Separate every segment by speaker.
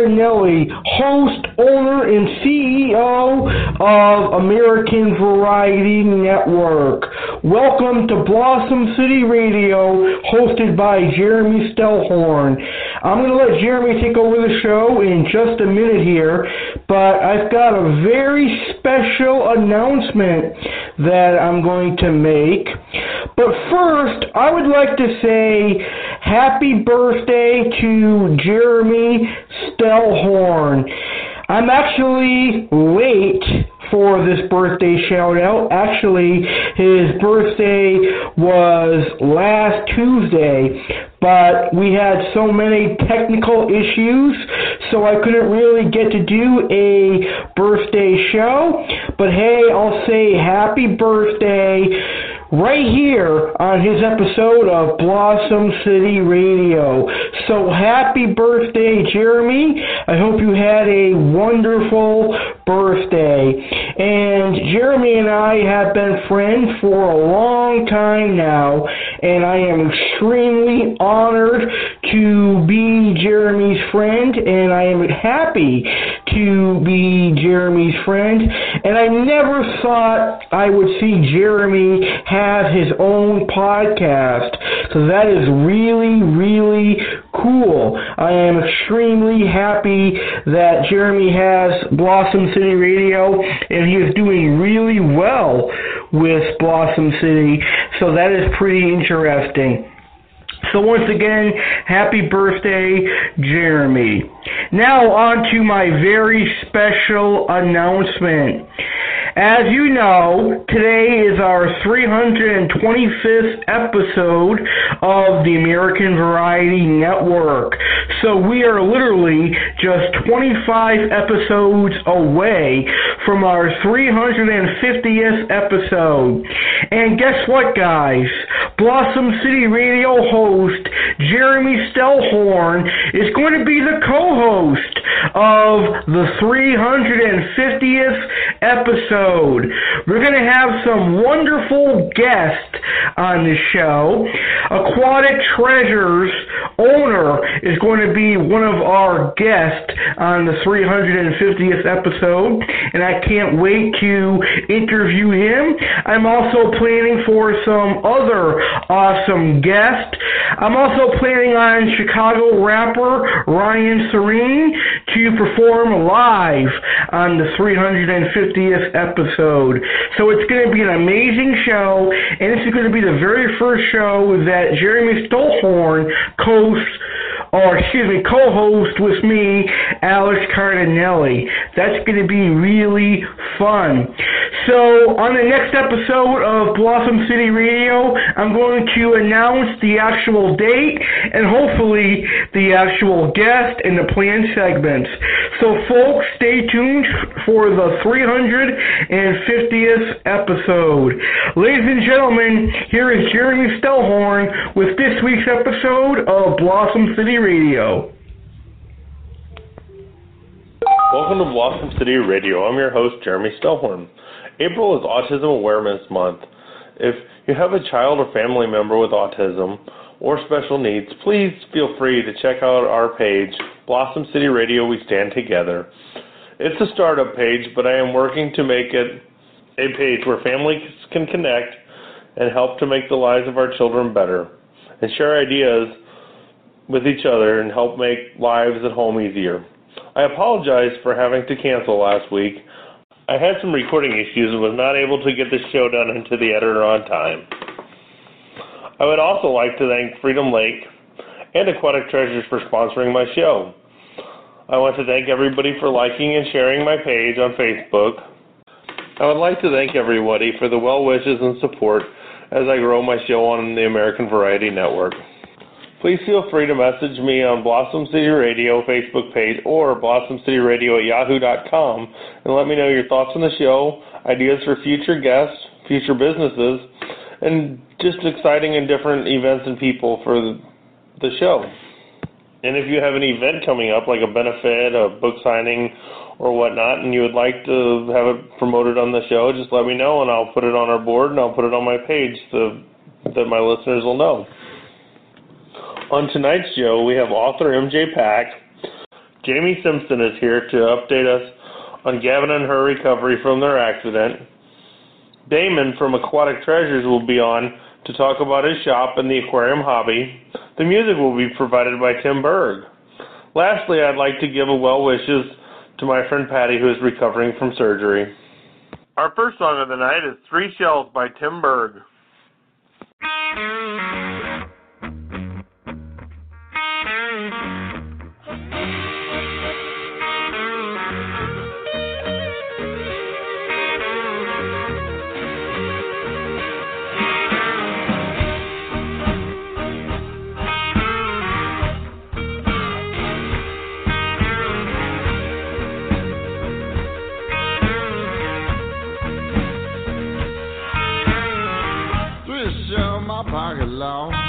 Speaker 1: Alex Cardinale, host, owner, and CEO of American Variety Network. Welcome to Blossom City Radio, hosted by Jeremy Stellhorn. I'm going to let Jeremy take over the show in just a minute here, but I've got a very special announcement that I'm going to make. But first, I would like to say happy birthday to Jeremy Stellhorn. I'm actually late for this birthday shout out. Actually, his birthday was last Tuesday, but we had so many technical issues, so I couldn't really get to do a birthday show. But hey, I'll say happy birthday right here on his episode of Blossom City Radio. So happy birthday, Jeremy. I hope you had a wonderful birthday. And Jeremy and I have been friends for a long time now, and I am extremely honored to be Jeremy's friend, and I am happy to be Jeremy's friend. And I never thought I would see Jeremy have his own podcast. So that is really, really cool. I am extremely happy that Jeremy has Blossom City Radio and he is doing really well with Blossom City. So that is pretty interesting. So once again, happy birthday, Jeremy. Now on to my very special announcement. As you know, today is our 325th episode of the American Variety Network. So we are literally just 25 episodes away from our 350th episode. And guess what, guys? Blossom City Radio host Jeremy Stellhorn is going to be the co-host of the 350th episode. We're going to have some wonderful guests on the show. Aquatic Treasures owner is going to be one of our guests on the 350th episode, and I can't wait to interview him. I'm also planning for some other awesome guests. I'm also planning on Chicago rapper Ryan Serene to perform live on the 350th episode. So it's going to be an amazing show, and this is going to be the very first show that Jeremy Stellhorn hosts or excuse me, co-host with me, Alex Cardinale. That's going to be really fun. So on the next episode of Blossom City Radio, I'm going to announce the actual date and hopefully the actual guest and the planned segments. So folks, stay tuned for the 350th episode. Ladies and gentlemen, here is Jeremy Stellhorn with this week's episode of Blossom City Radio.
Speaker 2: Welcome to Blossom City Radio. I'm your host, Jeremy Stellhorn. April is Autism Awareness Month. If you have a child or family member with autism or special needs, please feel free to check out our page, Blossom City Radio We Stand Together. It's a startup page, but I am working to make it a page where families can connect and help to make the lives of our children better and share ideas with each other and help make lives at home easier. I apologize for having to cancel last week. I had some recording issues and was not able to get the show done into the editor on time. I would also like to thank Freedom Lake and Aquatic Treasures for sponsoring my show. I want to thank everybody for liking and sharing my page on Facebook. I would like to thank everybody for the well wishes and support as I grow my show on the American Variety Network. Please feel free to message me on Blossom City Radio Facebook page or blossomcityradio at yahoo.com and let me know your thoughts on the show, ideas for future guests, future businesses, and just exciting and different events and people for the show. And if you have an event coming up, like a benefit, a book signing, or whatnot, and you would like to have it promoted on the show, just let me know, and I'll put it on our board and I'll put it on my page so that my listeners will know. On tonight's show, we have author MJ Pack. Jamie Simpson is here to update us on Gavin and her recovery from their accident. Damon from Aquatic Treasures will be on to talk about his shop and the aquarium hobby. The music will be provided by Tim Berg. Lastly, I'd like to give a well wishes to my friend Patty, who is recovering from surgery. Our first song of the night is Three Shells by Tim Berg.
Speaker 3: Pocket, Lord.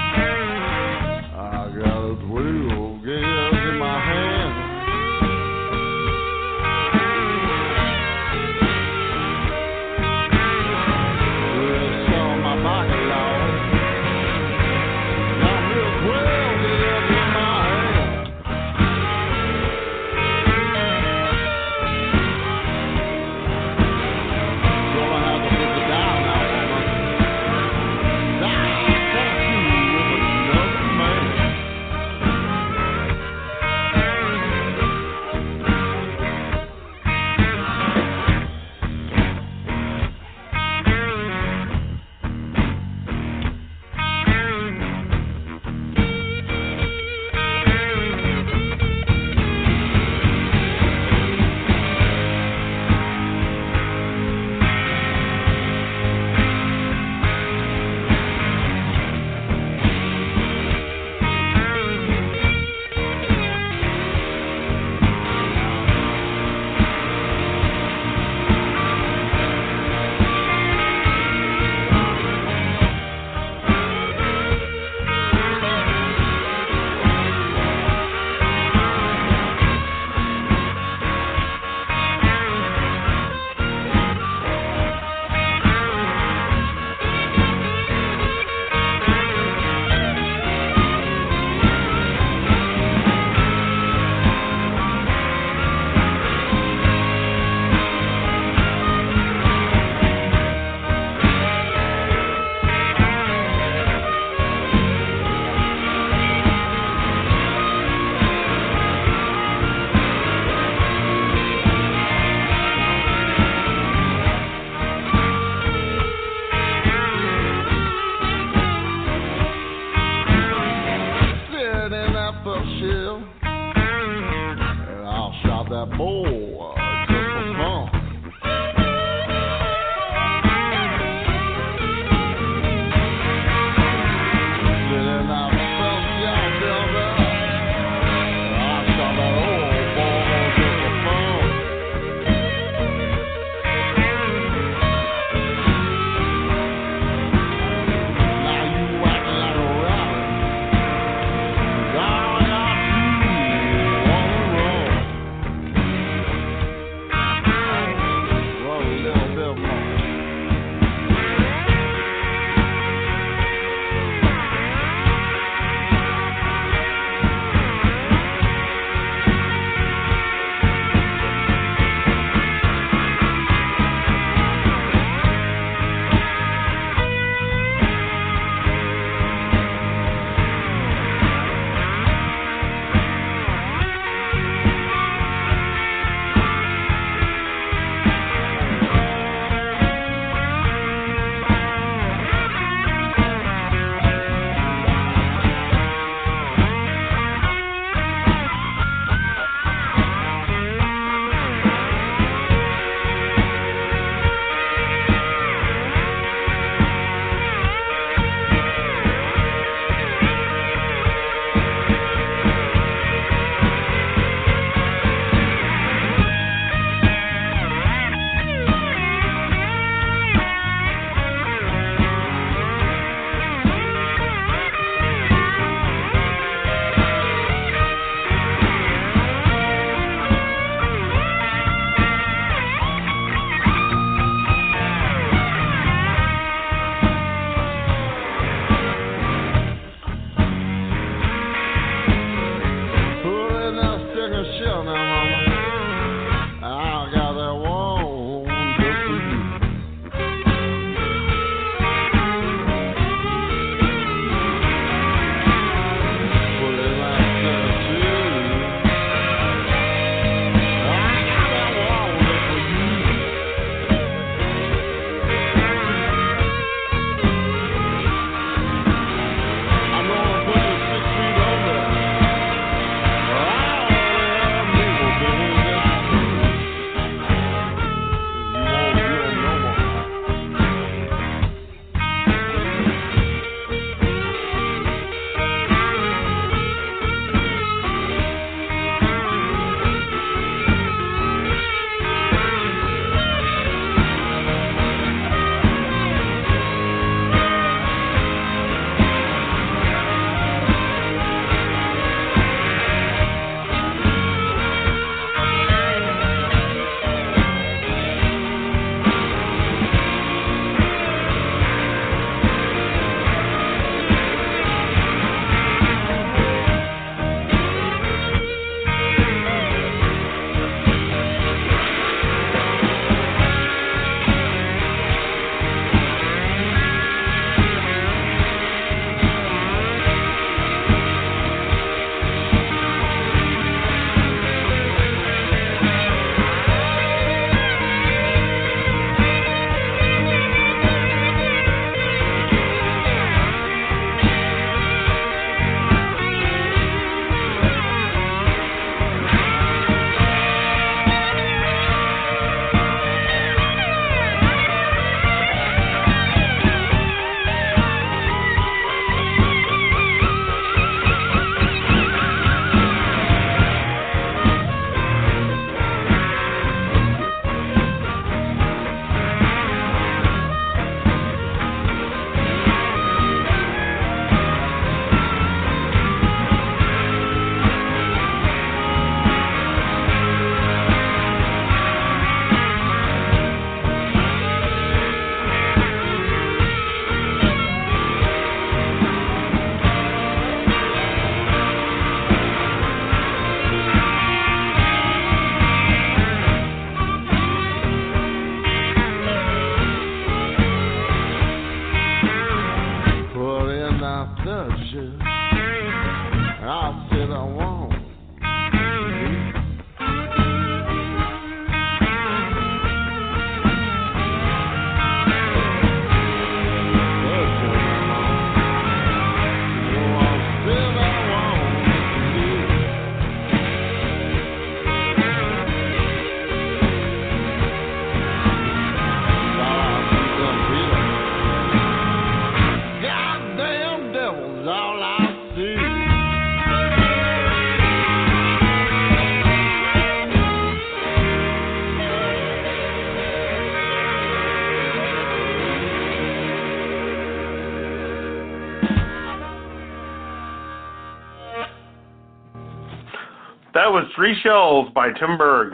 Speaker 2: Was Three Shells by Tim Berg.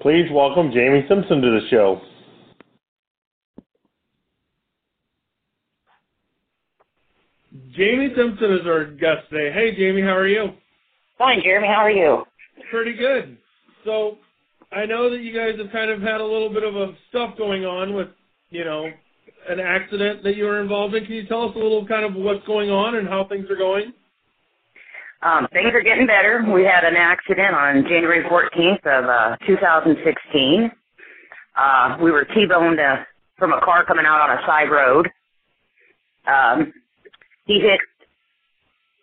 Speaker 2: Please welcome Jamie Simpson to the show. Jamie Simpson is our guest today. Hey, Jamie, how are you?
Speaker 4: Fine, Jeremy. How are you?
Speaker 2: Pretty good. So, I know that you guys have kind of had a little bit of a stuff going on with, you know, an accident that you were involved in. Can you tell us a little kind of what's going on and how things are going?
Speaker 4: Um, things are getting better. We had an accident on January 14th of uh, 2016. Uh, we were T-boned uh, from a car coming out on a side road. Um, he hit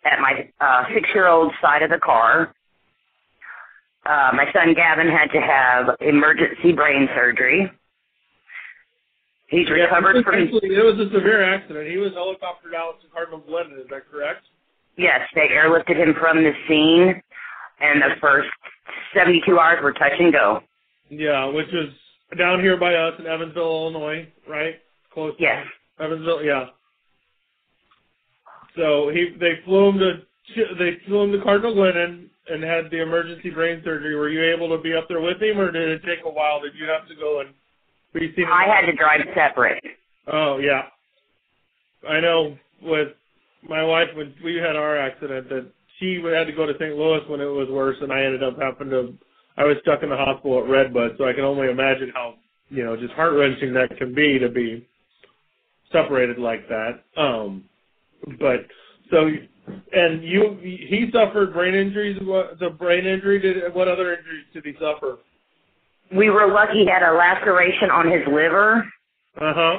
Speaker 4: at my uh, six-year-old side of the car. Uh, my son Gavin had to have emergency brain surgery. He's
Speaker 2: Yeah,
Speaker 4: recovered
Speaker 2: it was
Speaker 4: from
Speaker 2: It was a severe accident. He was helicoptered out to Cardinal Glennon. Is that correct?
Speaker 4: Yes, they airlifted him from the scene, and the first 72 hours were touch and go.
Speaker 2: Yeah, which is down here by us in Evansville, Illinois, right? Close. to
Speaker 4: Yes.
Speaker 2: Evansville, yeah. So he they flew him to they flew him to Cardinal Glennon and had the emergency brain surgery. Were you able to be up there with him, or did it take a while? Did you have to go and be seen?
Speaker 4: I had to drive separate.
Speaker 2: Oh yeah, I know. With my wife, when we had our accident, that she had to go to St. Louis when it was worse, and I ended up having to. I was stuck in the hospital at Redbud, so I can only imagine how you know just heart wrenching that can be to be separated like that. Um, but so and you he suffered brain injuries. What the brain injury did? What other injuries did he suffer?
Speaker 4: We were lucky he had a laceration on his liver,
Speaker 2: Uh huh.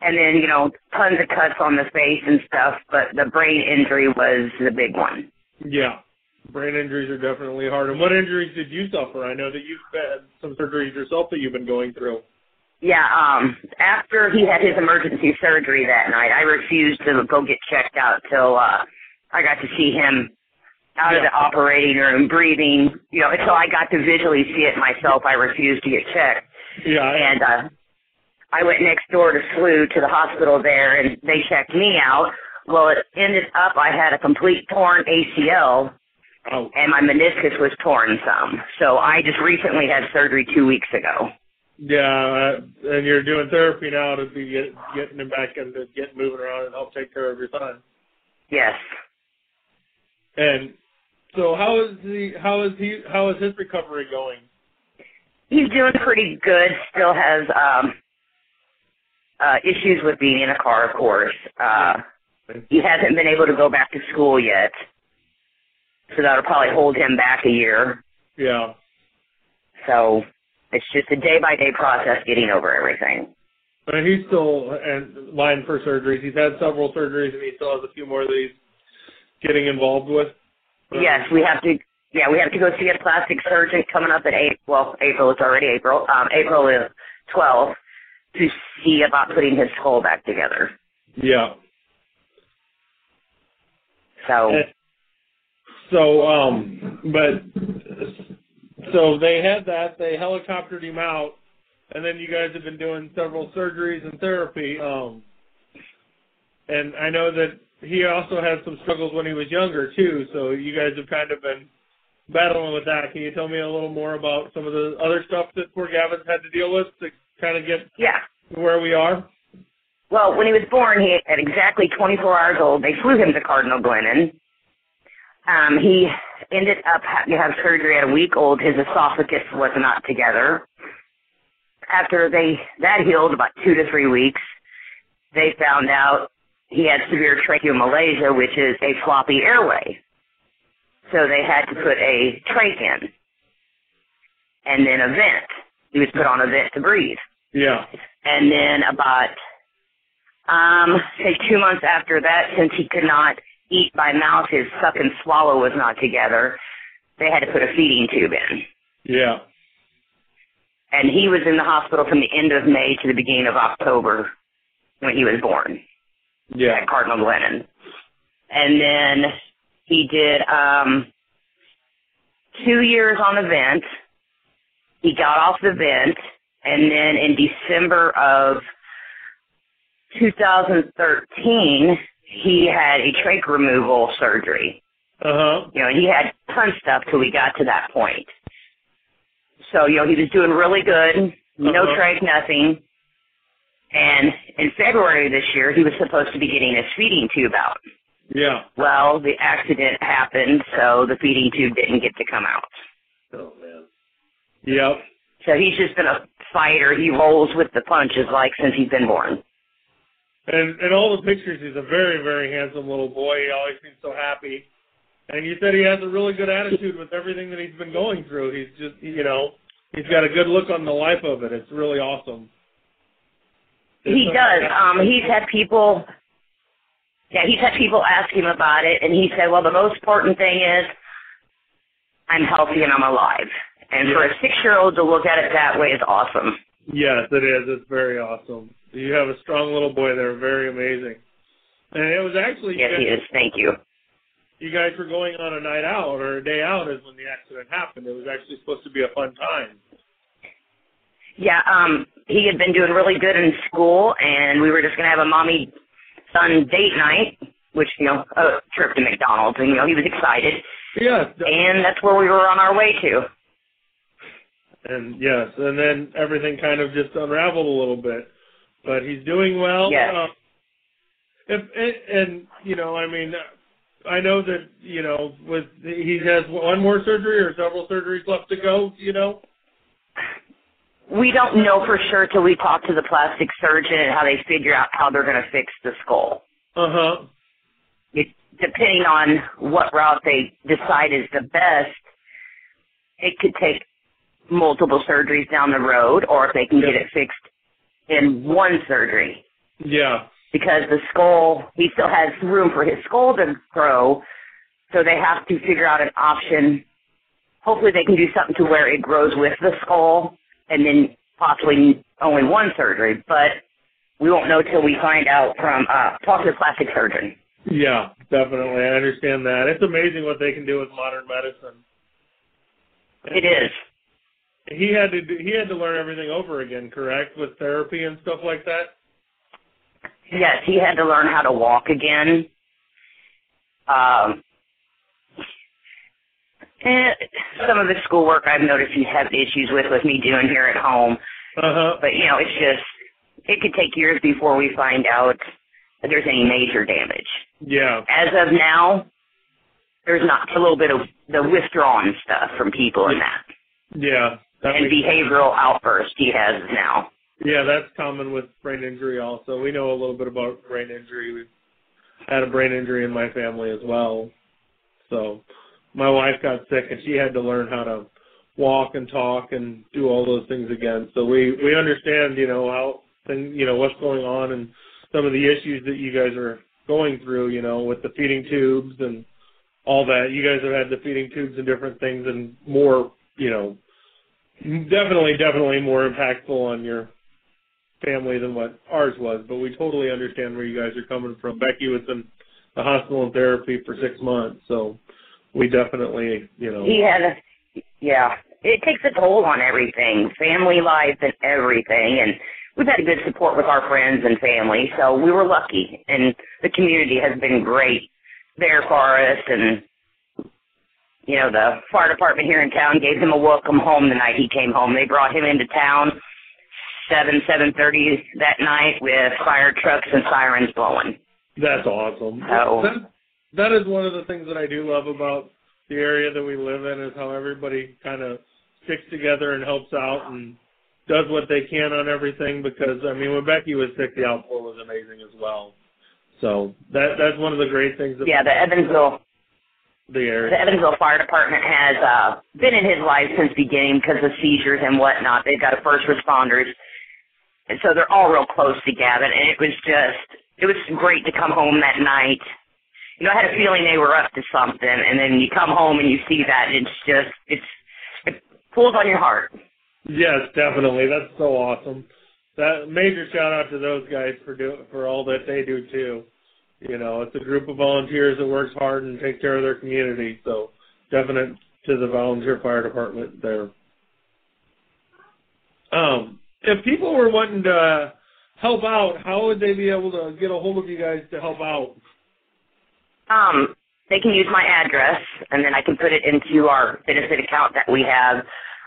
Speaker 4: And then, you know, tons of cuts on the face and stuff, but the brain injury was the big one.
Speaker 2: Yeah. Brain injuries are definitely hard. And what injuries did you suffer? I know that you've had some surgeries yourself that you've been going through.
Speaker 4: Yeah, um, after he had his emergency surgery that night, I refused to go get checked out till, uh, I got to see him out of the operating room breathing, you know, until I got to visually see it myself, I refused to get checked.
Speaker 2: Yeah.
Speaker 4: and uh I went next door to SLU to the hospital there and they checked me out. Well it ended up I had a complete torn ACL
Speaker 2: oh,
Speaker 4: and my meniscus was torn some. So I just recently had surgery two weeks ago.
Speaker 2: yeah. uh, And you're doing therapy now to be get, getting him back and to get moving around and help take care of your son.
Speaker 4: Yes.
Speaker 2: And so how is he? How is he? How is his recovery going?
Speaker 4: He's doing pretty good, still has um uh issues with being in a car of course. Uh he hasn't been able to go back to school yet. So that'll probably hold him back a year.
Speaker 2: Yeah.
Speaker 4: So it's just a day by day process getting over everything.
Speaker 2: And he's still in line for surgeries. He's had several surgeries, and he still has a few more that he's getting involved with.
Speaker 4: Yes, we have to. Yeah, we have to go see a plastic surgeon coming up in April. Well, April. It's already April. Um, April is 12th to see about putting his skull back together.
Speaker 2: Yeah.
Speaker 4: So
Speaker 2: And so, um, but so they had that. They helicoptered him out, and then you guys have been doing several surgeries and therapy. Um, and I know that he also had some struggles when he was younger too. So you guys have kind of been battling with that. Can you tell me a little more about some of the other stuff that poor Gavin's had to deal with to kind of get
Speaker 4: yeah.
Speaker 2: where we are?
Speaker 4: Well, when he was born, he at exactly 24 hours old, they flew him to Cardinal Glennon. Um, he ended up having to have surgery at a week old. His esophagus was not together. After they that healed about two to three weeks, they found out he had severe tracheomalacia, which is a floppy airway. So they had to put a trach in, and then a vent. He was put on a vent to breathe.
Speaker 2: Yeah.
Speaker 4: And then about um say two months after that, since he could not eat by mouth, his suck and swallow was not together, they had to put a feeding tube in.
Speaker 2: Yeah.
Speaker 4: And he was in the hospital from the end of May to the beginning of October when he was born
Speaker 2: Yeah.
Speaker 4: at Cardinal Glennon. And then he did um two years on the vent. He got off the vent and then in December of 2013 he had a trach removal surgery.
Speaker 2: Uh huh.
Speaker 4: You know, he had ton of stuff till we got to that point. So, you know, he was doing really good, no
Speaker 2: Uh-huh.
Speaker 4: trach, nothing. And in February this year, he was supposed to be getting his feeding tube out.
Speaker 2: Yeah.
Speaker 4: Well, the accident happened, so the feeding tube didn't get to come out.
Speaker 2: Oh man. Yep.
Speaker 4: So he's just been a fighter. He rolls with the punches like since he's been born.
Speaker 2: And in all the pictures, he's a very, very handsome little boy. He always seems so happy. And you said he has a really good attitude with everything that he's been going through. He's just, you know, he's got a good look on the life of it. It's really awesome.
Speaker 4: He does. Um, he's had people. Yeah, he's had people ask him about it, and he said, "Well, the most important thing is I'm healthy and I'm alive." And for a six-year-old to look at it that way is awesome.
Speaker 2: Yes, it is. It's very awesome. You have a strong little boy there. Very amazing. And it was actually
Speaker 4: Yes, he is. Thank you.
Speaker 2: you guys were going on a night out or a day out is when the accident happened. It was actually supposed to be a fun time.
Speaker 4: Yeah, um, he had been doing really good in school, and we were just gonna have a mommy son date night, which you know, a trip to McDonald's, and you know, he was excited,
Speaker 2: Yes.
Speaker 4: and that's where we were on our way to.
Speaker 2: And yes, and then everything kind of just unraveled a little bit. But he's doing well.
Speaker 4: Yes.
Speaker 2: Uh, if and, and you know, I mean, I know that you know, with he has one more surgery or several surgeries left to go. You know.
Speaker 4: We don't know for sure till we talk to the plastic surgeon and how they figure out how they're going to fix the skull.
Speaker 2: Uh huh.
Speaker 4: It, depending on what route they decide is the best, it could take multiple surgeries down the road, or if they can get it fixed in one surgery.
Speaker 2: Yeah.
Speaker 4: Because the skull, he still has room for his skull to grow, so they have to figure out an option. Hopefully, they can do something to where it grows with the skull, and then possibly only one surgery. But we won't know till we find out from uh, talk to the plastic surgeon.
Speaker 2: Yeah. Definitely, I understand that. It's amazing what they can do with modern medicine.
Speaker 4: It is.
Speaker 2: He had to he had to learn everything over again, correct, with therapy and stuff like that.
Speaker 4: Yes, he had to learn how to walk again. Um, and some of the schoolwork I've noticed he's had issues with with me doing here at home.
Speaker 2: Uh huh.
Speaker 4: But you know, it's just it could take years before we find out that there's any major damage.
Speaker 2: Yeah.
Speaker 4: As of now, there's not a little bit of the withdrawn stuff from people and that,
Speaker 2: Yeah. That
Speaker 4: and behavioral outburst he has now.
Speaker 2: Yeah, that's common with brain injury also. We know a little bit about brain injury. We've had a brain injury in my family as well. So my wife got sick and she had to learn how to walk and talk and do all those things again. So we we understand, you know, how thing, you know, what's going on and some of the issues that you guys are going through, you know, with the feeding tubes and all that. You guys have had the feeding tubes and different things and more, you know, definitely definitely more impactful on your family than what ours was, but we totally understand where you guys are coming from. Becky was in the hospital and therapy for six months, so we definitely, you know,
Speaker 4: He had a, yeah, it takes a toll on everything, family life and everything. And we've had a good support with our friends and family, so we were lucky. And the community has been great there for us. And, you know, the fire department here in town gave him a welcome home the night he came home. They brought him into town seven, seven thirty that night with fire trucks and sirens blowing.
Speaker 2: that's awesome.
Speaker 4: Oh.
Speaker 2: That, that is one of the things that I do love about the area that we live in is how everybody kind of sticks together and helps out and does what they can on everything because I mean when Becky was sick the outpour was amazing as well. So that that's one of the great things about
Speaker 4: Yeah, the Evansville
Speaker 2: the area.
Speaker 4: the Evansville Fire Department has uh, been in his life since beginning because of seizures and whatnot. They've got a first responders, and so they're all real close together. And it was just, it was great to come home that night. You know, I had a feeling they were up to something, and then you come home and you see that, and it's just, it's, it pulls on your heart.
Speaker 2: Yes, definitely. That's so awesome. That major shout out to those guys for do for all that they do too. You know, it's a group of volunteers that works hard and takes care of their community. So definite to the volunteer fire department there. Um, if people were wanting to help out, how would they be able to get a hold of you guys to help out?
Speaker 4: Um, they can use my address, and then I can put it into our benefit account that we have,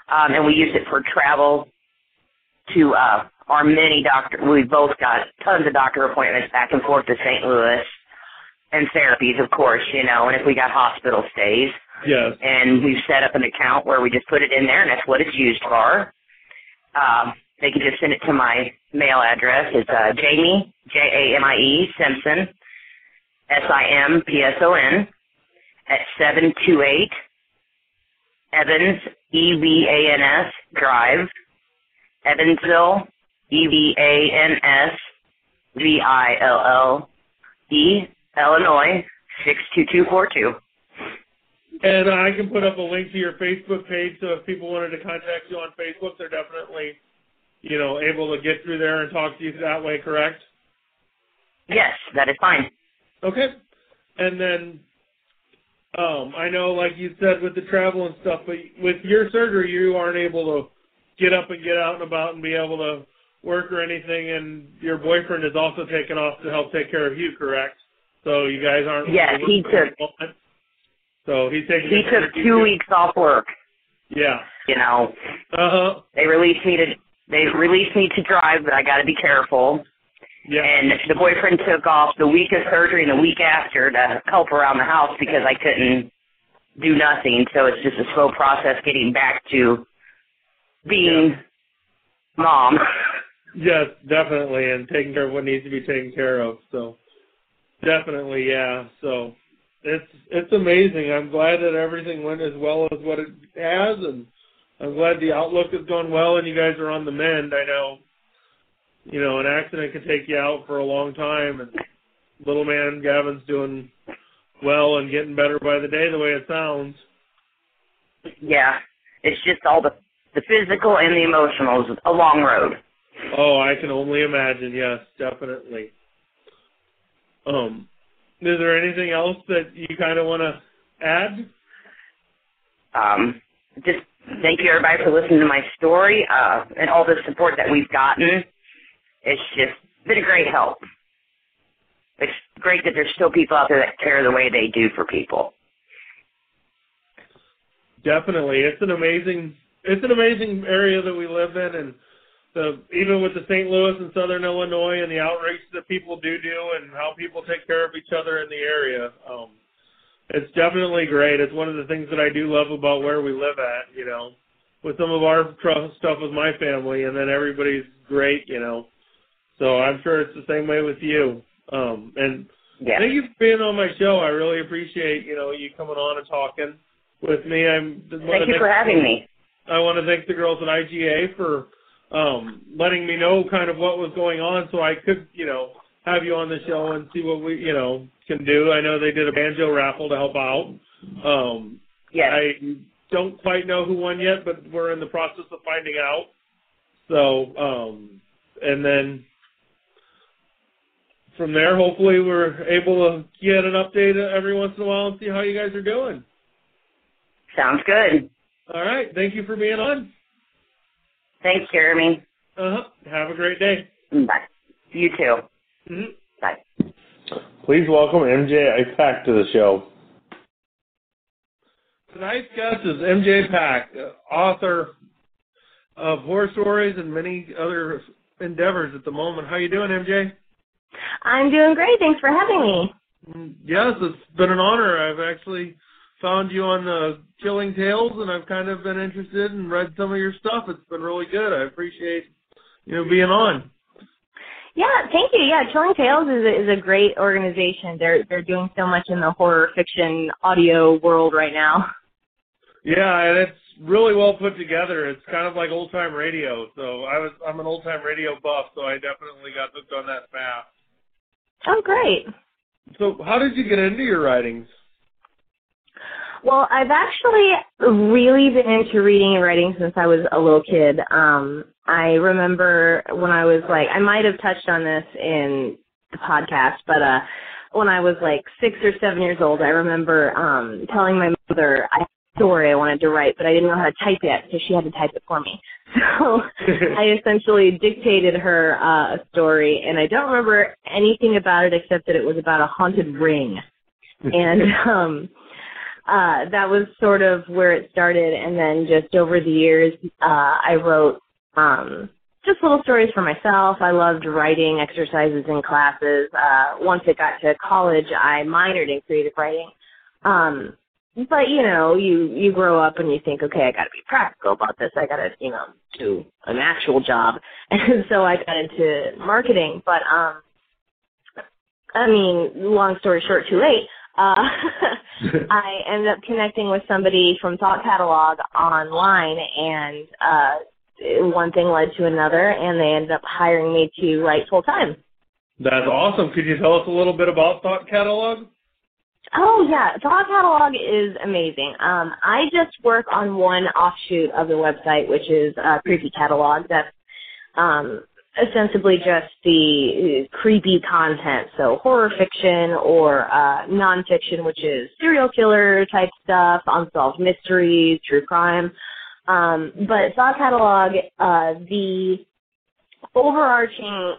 Speaker 4: um, and we use it for travel to uh, our many doctor. We've both got tons of doctor appointments back and forth to St. Louis, and therapies, of course, you know, and if we got hospital stays.
Speaker 2: Yes.
Speaker 4: And we've set up an account where we just put it in there, and that's what it's used for. Um, they can just send it to my mail address. It's uh, Jamie J A M I E Simpson S I M P S O N at seven two eight Evans E V A N S Drive, Evansville E V A N S V I L L E Illinois six two two four two.
Speaker 2: And I can put up a link to your Facebook page, so if people wanted to contact you on Facebook, they're definitely, you know, able to get through there and talk to you that way, correct?
Speaker 4: Yes, that is fine.
Speaker 2: Okay. And then, um, I know, like you said, with the travel and stuff, but with your surgery, you aren't able to get up and get out and about and be able to work or anything, and your boyfriend is also taken off to help take care of you, correct? So you guys aren't.
Speaker 4: Yes, he took-
Speaker 2: So he's taking.
Speaker 4: He took two weeks off work.
Speaker 2: Yeah.
Speaker 4: You know,
Speaker 2: Uh huh.
Speaker 4: they released me to they released me to drive, but I got to be careful.
Speaker 2: Yeah.
Speaker 4: And the boyfriend took off the week of surgery and the week after to help around the house because I couldn't do nothing. So it's just a slow process getting back to being mom.
Speaker 2: Yes, definitely, and taking care of what needs to be taken care of. So, definitely, yeah. So, it's it's amazing. I'm glad that everything went as well as what it has, and I'm glad the outlook has gone well, and you guys are on the mend. I know, you know, an accident can take you out for a long time, and little man Gavin's doing well and getting better by the day, the way it sounds.
Speaker 4: yeah, it's just all the the physical and the emotional is a long road.
Speaker 2: Oh, I can only imagine. Yes, definitely. Um, is there anything else that you kind of want to add?
Speaker 4: Um, just thank you everybody for listening to my story uh, and all the support that we've gotten. It's just been a great help. It's great that there's still people out there that care the way they do for people.
Speaker 2: Definitely, it's an amazing it's an amazing area that we live in, and the even with the St. Louis and Southern Illinois and the outreach that people do do and how people take care of each other in the area. Um, it's definitely great. It's one of the things that I do love about where we live at. You know, with some of our tr- stuff with my family, and then everybody's great. You know, so I'm sure it's the same way with you. Um, and
Speaker 4: Yeah.
Speaker 2: Thank you for being on my show. I really appreciate you know you coming on and talking with me. I'm
Speaker 4: Thank you for having me.
Speaker 2: I want to thank the girls at IGA for um, letting me know kind of what was going on, so I could you know have you on the show and see what we you know can do. I know they did a banjo raffle to help out. Um,
Speaker 4: Yes.
Speaker 2: I don't quite know who won yet, but we're in the process of finding out. So, um, and then from there, hopefully, we're able to get an update every once in a while and see how you guys are doing.
Speaker 4: Sounds good.
Speaker 2: All right. Thank you for being on.
Speaker 4: Thanks, Jeremy.
Speaker 2: Uh huh. Have a great day.
Speaker 4: Bye. You too.
Speaker 2: hmm
Speaker 4: Bye.
Speaker 2: Please welcome MJ Pack to the show. Tonight's guest is MJ Pack, uh, author of horror stories and many other endeavors at the moment. How you doing, MJ?
Speaker 5: I'm doing great. Thanks for having me.
Speaker 2: Mm, Yes, it's been an honor. I've actually found you on the Chilling Tales, and I've kind of been interested and read some of your stuff. It's been really good. I appreciate you know being on.
Speaker 5: Yeah, thank you. Yeah, Chilling Tales is a, is a great organization. They're they're doing so much in the horror fiction audio world right now.
Speaker 2: Yeah, and it's really well put together. It's kind of like old time radio. So I was I'm an old time radio buff, so I definitely got hooked on that fast.
Speaker 5: Oh, great.
Speaker 2: So how did you get into your writings?
Speaker 5: Well, I've actually really been into reading and writing since I was a little kid. Um, I remember when I was like, I might have touched on this in the podcast, but uh, when I was like six or seven years old, I remember um, telling my mother I had a story I wanted to write, but I didn't know how to type yet, so she had to type it for me. So I essentially dictated her uh, a story, and I don't remember anything about it except that it was about a haunted ring and um uh that was sort of where it started and then just over the years uh I wrote um just little stories for myself. I loved writing exercises in classes. Uh once it got to college I minored in creative writing. Um but you know, you you grow up and you think, okay, I got to be practical about this. I got to, you know, do an actual job. And so I got into marketing, but um I mean, long story short, too late. Uh, I ended up connecting with somebody from Thought Catalog online, and uh, one thing led to another, and they ended up hiring me to write full time.
Speaker 2: That's awesome. Could you tell us a little bit about Thought Catalog?
Speaker 5: Oh yeah, Thought Catalog is amazing. Um, I just work on one offshoot of the website, which is uh, Creepy Catalog. That's um, ostensibly just the creepy content, so horror fiction or uh, nonfiction, which is serial killer type stuff, unsolved mysteries, true crime. Um, but Thought Catalog, uh, the overarching,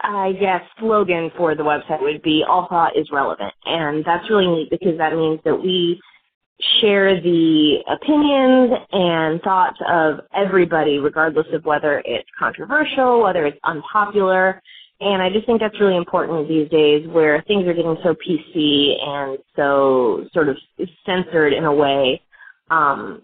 Speaker 5: I guess, slogan for the website would be all thought is relevant. And that's really neat because that means that we share the opinions and thoughts of everybody, regardless of whether it's controversial, whether it's unpopular. And I just think that's really important these days where things are getting so PC and so sort of censored in a way. Um,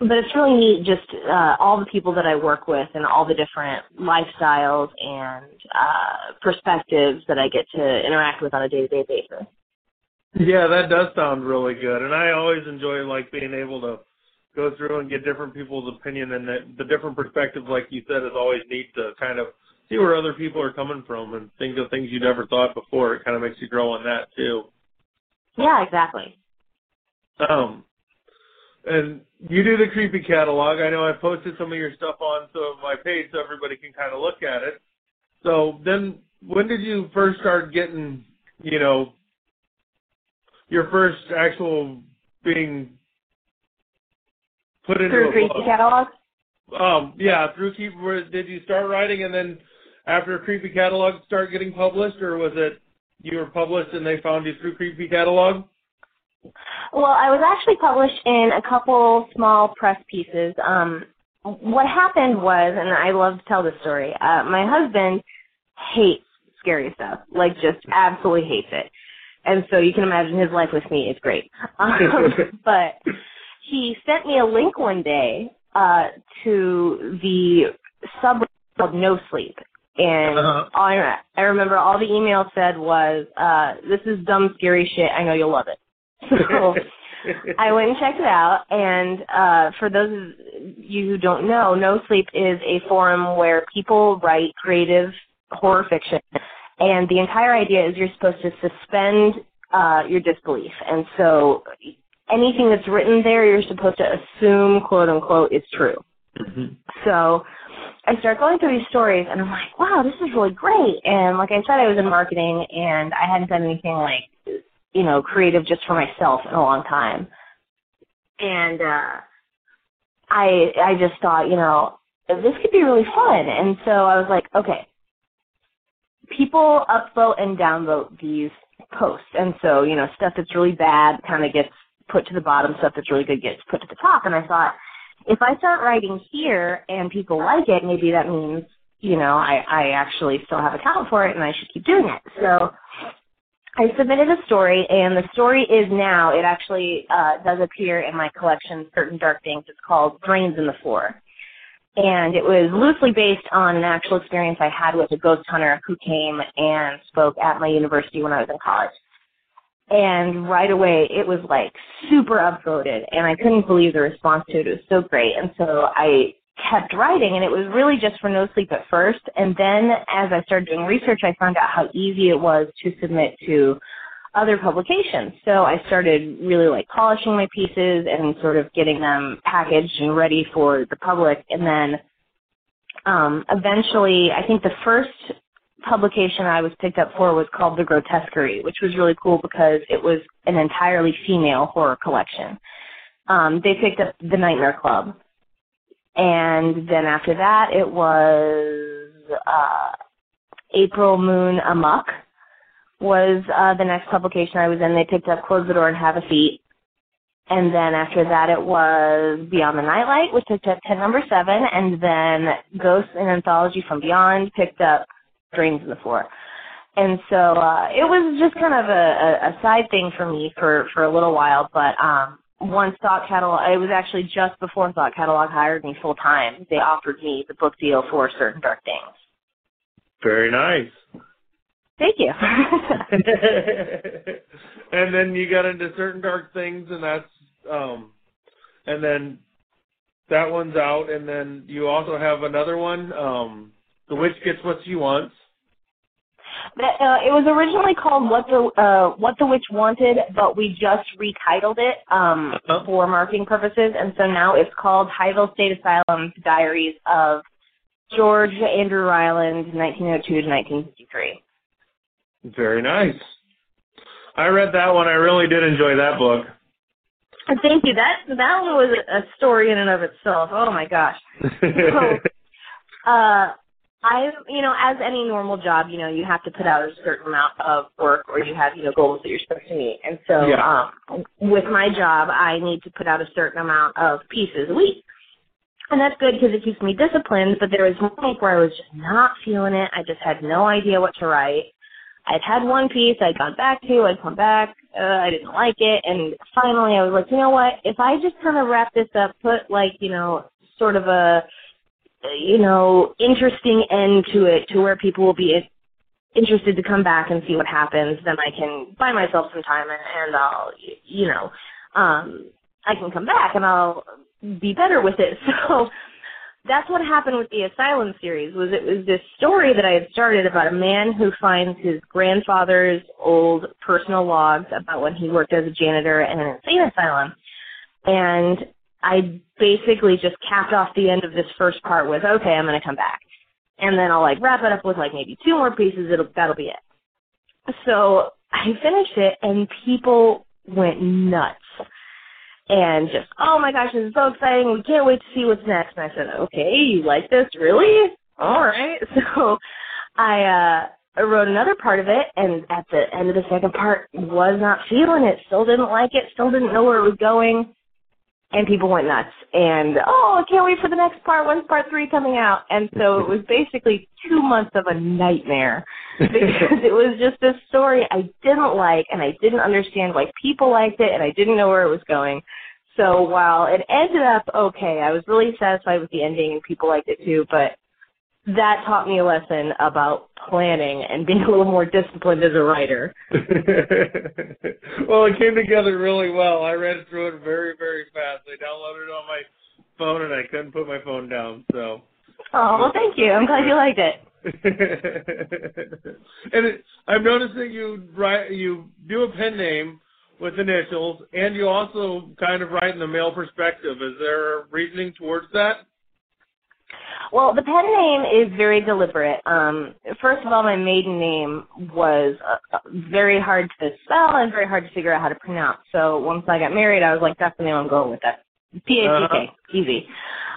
Speaker 5: but it's really neat just uh, all the people that I work with and all the different lifestyles and uh, perspectives that I get to interact with on a day-to-day basis.
Speaker 2: Yeah, that does sound really good, and I always enjoy like being able to go through and get different people's opinion, and that the different perspectives, like you said, is always neat to kind of see where other people are coming from and think of things you never thought before. It kind of makes you grow on that too.
Speaker 5: Yeah, exactly.
Speaker 2: Um, and you do the creepy catalog. I know I posted some of your stuff on so my page so everybody can kind of look at it. So then, when did you first start getting, you know, your first actual being put into
Speaker 5: Through
Speaker 2: a
Speaker 5: Creepy
Speaker 2: book?
Speaker 5: Catalog?
Speaker 2: Um, yeah, through Keep. Did you start writing and then after Creepy Catalog start getting published, or was it you were published and they found you through Creepy Catalog?
Speaker 5: Well, I was actually published in a couple small press pieces. Um, what happened was, and I love to tell this story, uh, my husband hates scary stuff, like just absolutely hates it. And so you can imagine his life with me is great. Um, but he sent me a link one day uh, to the subreddit called No Sleep. And
Speaker 2: Uh-huh.
Speaker 5: all I, I remember all the email said was, uh, this is dumb, scary shit. I know you'll love it. So I went and checked it out, and uh, for those of you who don't know, No Sleep is a forum where people write creative horror fiction, and the entire idea is you're supposed to suspend uh, your disbelief, and so anything that's written there, you're supposed to assume, quote unquote, is true. So I start going through these stories, and I'm like, wow, this is really great. And like I said, I was in marketing, and I hadn't done anything like you know, creative just for myself in a long time. And uh I I just thought, you know, this could be really fun. And so I was like, okay. People upvote and downvote these posts. And so, you know, stuff that's really bad kind of gets put to the bottom, stuff that's really good gets put to the top. And I thought, if I start writing here and people like it, maybe that means, you know, I, I actually still have a talent for it and I should keep doing it. So I submitted a story, and the story is now, it actually uh, does appear in my collection, Certain Dark Things. It's called Brains in the Floor. And it was loosely based on an actual experience I had with a ghost hunter who came and spoke at my university when I was in college. And right away, it was like super upvoted, and I couldn't believe the response to it. It was so great. And so I kept writing, and it was really just for no sleep at first. And then as I started doing research, I found out how easy it was to submit to other publications. So I started really like polishing my pieces and sort of getting them packaged and ready for the public. And then um, eventually, I think the first publication I was picked up for was called The Grotesquerie, which was really cool because it was an entirely female horror collection. Um, they picked up The Nightmare Club. And then after that, it was uh, April Moon Amok, was uh, the next publication I was in. They picked up Close the Door and Have a Seat. And then after that, it was Beyond the Nightlight, which picked up 10 number 7. And then Ghosts and Anthology from Beyond picked up Dreams in the Floor. And so uh, it was just kind of a, a, a side thing for me for, for a little while. But um, once Thought Catalog, it was actually just before Thought Catalog hired me full time. They offered me the book deal for Certain Dark Things.
Speaker 2: Very nice.
Speaker 5: Thank you.
Speaker 2: and then you got into certain dark things, and that's um, and then that one's out, and then you also have another one, um, the witch gets what she wants.
Speaker 5: That, uh, it was originally called What the uh, What the Witch Wanted, but we just retitled it um,
Speaker 2: Uh-huh.
Speaker 5: for marketing purposes, and so now it's called Highville State Asylum: Diaries of George Andrew Ryland, 1902 to 1953.
Speaker 2: Very nice. I read that one. I really did enjoy that book.
Speaker 5: And Thank you. That that one was a story in and of itself. Oh my gosh. uh I you know, as any normal job, you know, you have to put out a certain amount of work or you have, you know, goals that you're supposed to meet. And so
Speaker 2: Yeah.
Speaker 5: um with my job I need to put out a certain amount of pieces a week. And that's good because it keeps me disciplined, but there was one week where I was just not feeling it. I just had no idea what to write. I'd had one piece I'd gone back to, I'd come back, uh, I didn't like it, and finally I was like, you know what, if I just kind of wrap this up, put like, you know, sort of a, you know, interesting end to it to where people will be interested to come back and see what happens, then I can buy myself some time and, and I'll, you know, um, I can come back and I'll be better with it. So that's what happened with the Asylum series. Was it was this story that I had started about a man who finds his grandfather's old personal logs about when he worked as a janitor in an insane asylum, and I basically just capped off the end of this first part with, okay, I'm going to come back, and then I'll like wrap it up with like maybe two more pieces. It'll that'll be it. So I finished it, and people went nuts and just, oh my gosh, this is so exciting. We can't wait to see what's next. And I said, okay, you like this? Really? All right. So I, uh, wrote another part of it, and at the end of the second part, was not feeling it. Still didn't like it. Still didn't know where it was going. And people went nuts. And, oh, I can't wait for the next part. When's part three coming out? And so it was basically two months of a nightmare because it was just this story I didn't like, and I didn't understand why people liked it, and I didn't know where it was going. So while it ended up okay, I was really satisfied with the ending, and people liked it too. But that taught me a lesson about planning and being a little more disciplined as a writer.
Speaker 2: well, it came together really well. I read through it very, very fast. I downloaded it on my phone, and I couldn't put my phone down. So.
Speaker 5: Oh well, thank you. I'm glad you liked it.
Speaker 2: and it, I'm noticing you write, you do a pen name with initials, and you also kind of write in the male perspective. Is there a reasoning towards that?
Speaker 5: Well, the pen name is very deliberate. Um, first of all, my maiden name was uh, very hard to spell and very hard to figure out how to pronounce. So once I got married, I was like, that's the name I'm going with. That P A C K, easy.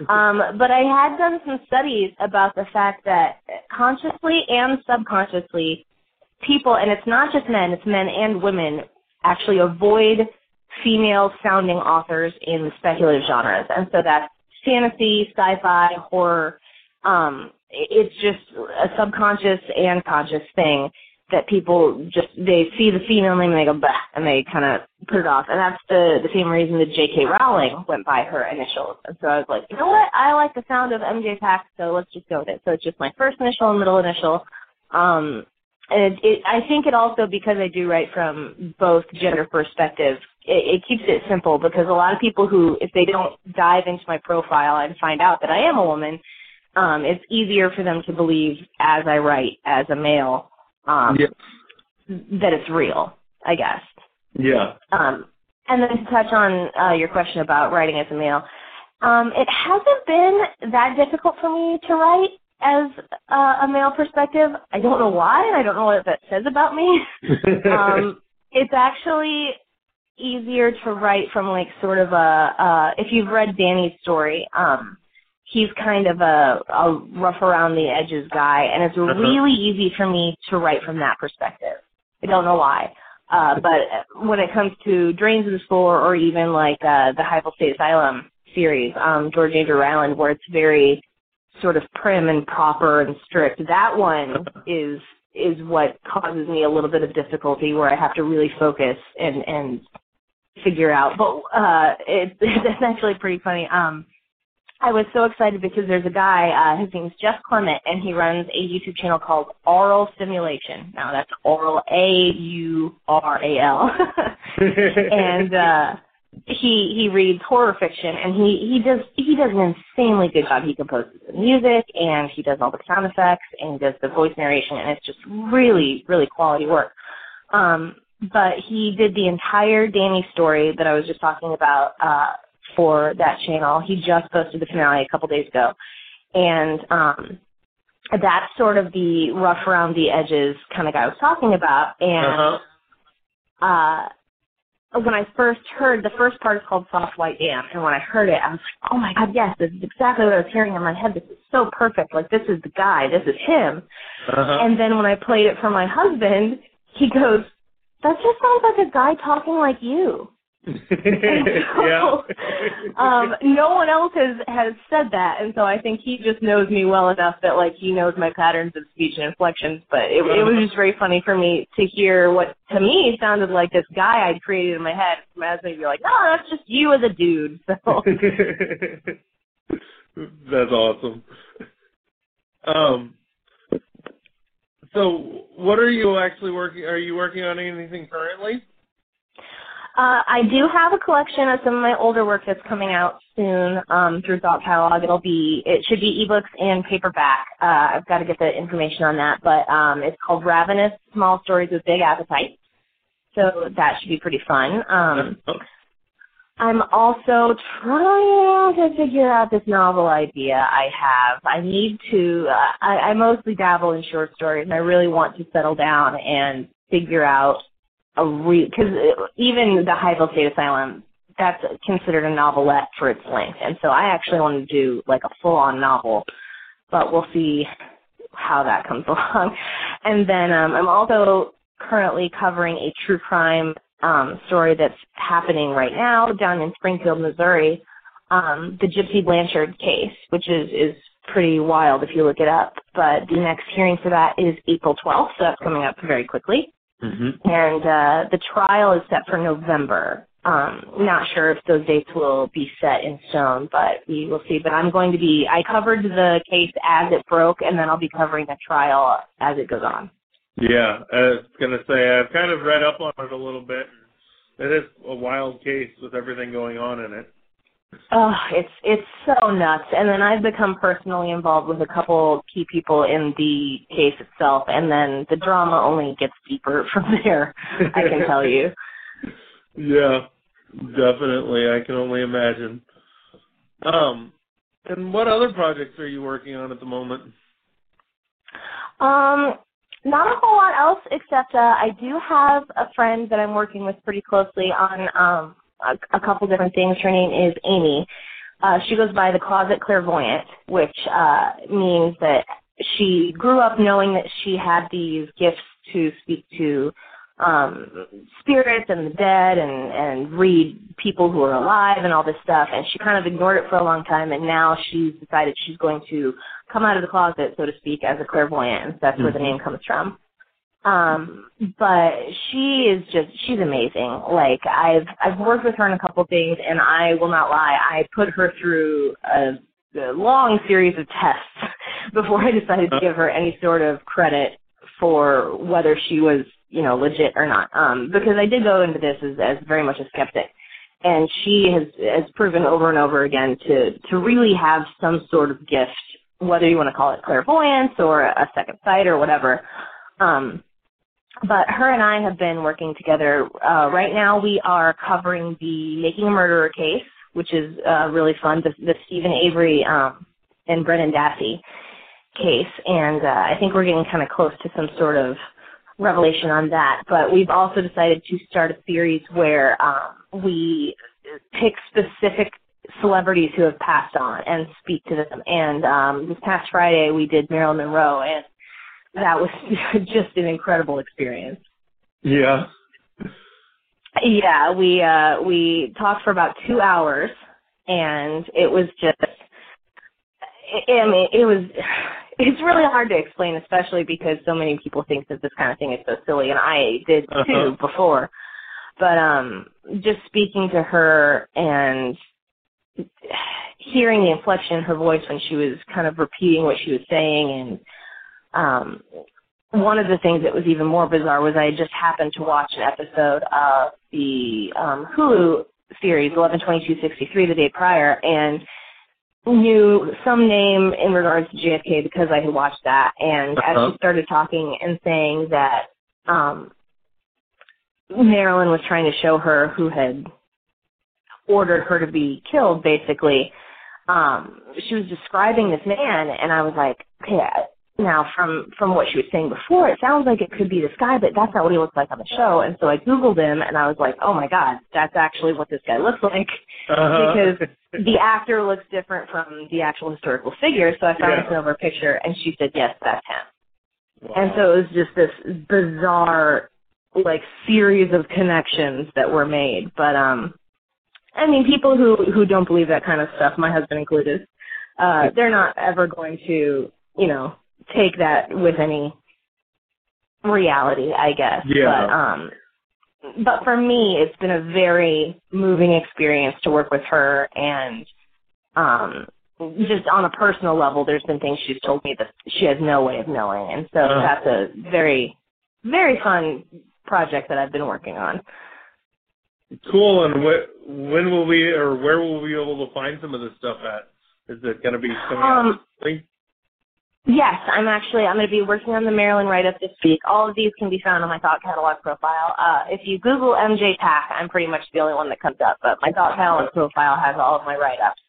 Speaker 5: Um, but I had done some studies about the fact that consciously and subconsciously, people, and it's not just men, it's men and women, actually avoid female sounding authors in the speculative genres. And so that's fantasy, sci-fi, horror. Um, it's just a subconscious and conscious thing that people just they see the female name and they go bah and they kind of put it off. And that's the the same reason that J.K. Rowling went by her initials. And so I was like, you know what? I like the sound of MJ Pack, so let's just go with it. So it's just my first initial and middle initial. Um, and it, it, I think it also because I do write from both gender perspectives, it, it keeps it simple because a lot of people who, if they don't dive into my profile and find out that I am a woman, um, it's easier for them to believe as I write as a male um,
Speaker 2: Yeah.
Speaker 5: that it's real. I guess.
Speaker 2: Yeah.
Speaker 5: Um, and then to touch on uh, your question about writing as a male, um, it hasn't been that difficult for me to write as uh, a male perspective. I don't know why, and I don't know what that says about me. um, it's actually easier to write from like sort of a uh, if you've read Danny's story. Um, he's kind of a, a rough around the edges guy, and it's
Speaker 2: Uh-huh.
Speaker 5: really easy for me to write from that perspective. I don't know why. Uh, but when it comes to Drains of the Spore or even like uh, the Highville State Asylum series, um, George Andrew Ryland, where it's very sort of prim and proper and strict, that one is is what causes me a little bit of difficulty where I have to really focus and and figure out. But uh, it, it's actually pretty funny. Um, I was so excited because there's a guy, uh, his name's Jeff Clement, and he runs a YouTube channel called Aural Stimulation. Now that's aural A-U-R-A-L. and, uh, he, he reads horror fiction and he, he does, he does an insanely good job. He composes the music and he does all the sound effects and he does the voice narration and it's just really, really quality work. Um, but he did the entire Danny story that I was just talking about, uh, for that channel. He just posted the finale a couple days ago. And um that's sort of the rough around the edges kind of guy I was talking about. And
Speaker 2: Uh-huh.
Speaker 5: uh when I first heard the first part is called Soft White Dam, and when I heard it, I was like, "Oh my God, yes! This is exactly what I was hearing in my head. This is so perfect. Like this is the guy. This is him."
Speaker 2: Uh-huh.
Speaker 5: And then when I played it for my husband, he goes, "That just sounds like a guy talking like you."
Speaker 2: yeah.
Speaker 5: um, no one else has has said that, and so I think he just knows me well enough that like he knows my patterns of speech and inflections. But it, it was just very funny for me to hear what to me sounded like this guy I'd created in my head. My husband would be like, "No, that's just you as a dude." So
Speaker 2: That's awesome. Um, so what are you actually working? Are you working on anything currently?
Speaker 5: Uh, I do have a collection of some of my older work that's coming out soon um, through Thought Catalog. It'll be it should be ebooks and paperback. Uh, I've got to get the information on that, but um, it's called Ravenous: Small Stories with Big Appetite. So that should be pretty fun. Um, I'm also trying to figure out this novel idea I have. I need to. Uh, I, I mostly dabble in short stories, and I really want to settle down and figure out a re because even the Highville State Asylum that's considered a novelette for its length, and so I actually want to do like a full-on novel, but we'll see how that comes along. And then um, I'm also currently covering a true crime um, story that's happening right now down in Springfield, Missouri, um, the Gypsy Blanchard case, which is is pretty wild if you look it up. But the next hearing for that is April 12th, so that's coming up very quickly
Speaker 2: Mm-hmm.
Speaker 5: and uh, the trial is set for November. Um, not sure if those dates will be set in stone, but we will see. But I'm going to be, I covered the case as it broke, and then I'll be covering the trial as it goes on.
Speaker 2: Yeah, I was gonna say I've kind of read up on it a little bit. It is a wild case with everything going on in it.
Speaker 5: Oh, it's it's so nuts. And then I've become personally involved with a couple key people in the case itself, and then the drama only gets deeper from there. I can tell you.
Speaker 2: Yeah, definitely. I can only imagine. Um, and what other projects are you working on at the moment?
Speaker 5: Um, not a whole lot else except uh, I do have a friend that I'm working with pretty closely on um, a, a couple different things. Her name is Amy. Uh, she goes by the Closet Clairvoyant, which uh, means that she grew up knowing that she had these gifts to speak to um spirits and the dead and and read people who are alive and all this stuff. And she kind of ignored it for a long time and now she's decided she's going to come out of the closet so to speak as a clairvoyant. And that's where the name comes from. Um but she is just she's amazing. Like i've i've worked with her in a couple things and i will not lie i put her through a, a long series of tests before i decided to give her any sort of credit for whether she was you know legit or not um because i did go into this as as very much a skeptic and she has has proven over and over again to to really have some sort of gift whether you want to call it clairvoyance or a second sight or whatever um but her and I have been working together. Uh, right now, we are covering the Making a Murderer case, which is uh, really fun. The, the Steven Avery um, and Brendan Dassey case, and uh, I think we're getting kind of close to some sort of revelation on that. But we've also decided to start a series where um, we pick specific celebrities who have passed on and speak to them. And um, this past Friday, we did Marilyn Monroe, and that was just an incredible experience.
Speaker 2: Yeah.
Speaker 5: Yeah, we uh we talked for about two hours, and it was just. I mean, it was. It's really hard to explain, especially because so many people think that this kind of thing is so silly, and I did too
Speaker 2: Uh-huh.
Speaker 5: before. But um, just speaking to her and hearing the inflection in her voice when she was kind of repeating what she was saying, and um, one of the things that was even more bizarre was I just happened to watch an episode of the um, Hulu series 11.22.63 the day prior, and knew some name in regards to JFK because I had watched that. And as
Speaker 2: Uh-huh.
Speaker 5: she started talking and saying that um, Marilyn was trying to show her who had ordered her to be killed, basically, um, she was describing this man, and I was like, okay. Now, from from what she was saying before, it sounds like it could be this guy, but that's not what he looks like on the show. And so I googled him, and I was like, oh my god, that's actually what this guy looks like
Speaker 2: Uh-huh.
Speaker 5: because the actor looks different from the actual historical figure. So I found
Speaker 2: Yeah.
Speaker 5: this over picture, and she said, yes, that's him.
Speaker 2: Wow.
Speaker 5: And so it was just this bizarre, like, series of connections that were made. But um, I mean, people who who don't believe that kind of stuff, my husband included, uh, they're not ever going to, you know, take that with any reality, I guess.
Speaker 2: Yeah.
Speaker 5: But um, but for me, it's been a very moving experience to work with her, and um, just on a personal level, there's been things she's told me that she has no way of knowing, and so
Speaker 2: Uh-huh.
Speaker 5: that's a very, very fun project that I've been working on.
Speaker 2: Cool. And what, when will we, or where will we be able to find some of this stuff at? Is it going to be coming?
Speaker 5: Um,
Speaker 2: week?
Speaker 5: Yes, I'm actually I'm going to be working on the Marilyn write-up this week. All of these can be found on my thought catalog profile. Uh, if you Google MJ Pack, I'm pretty much the only one that comes up, but my thought catalog profile has all of my write-ups.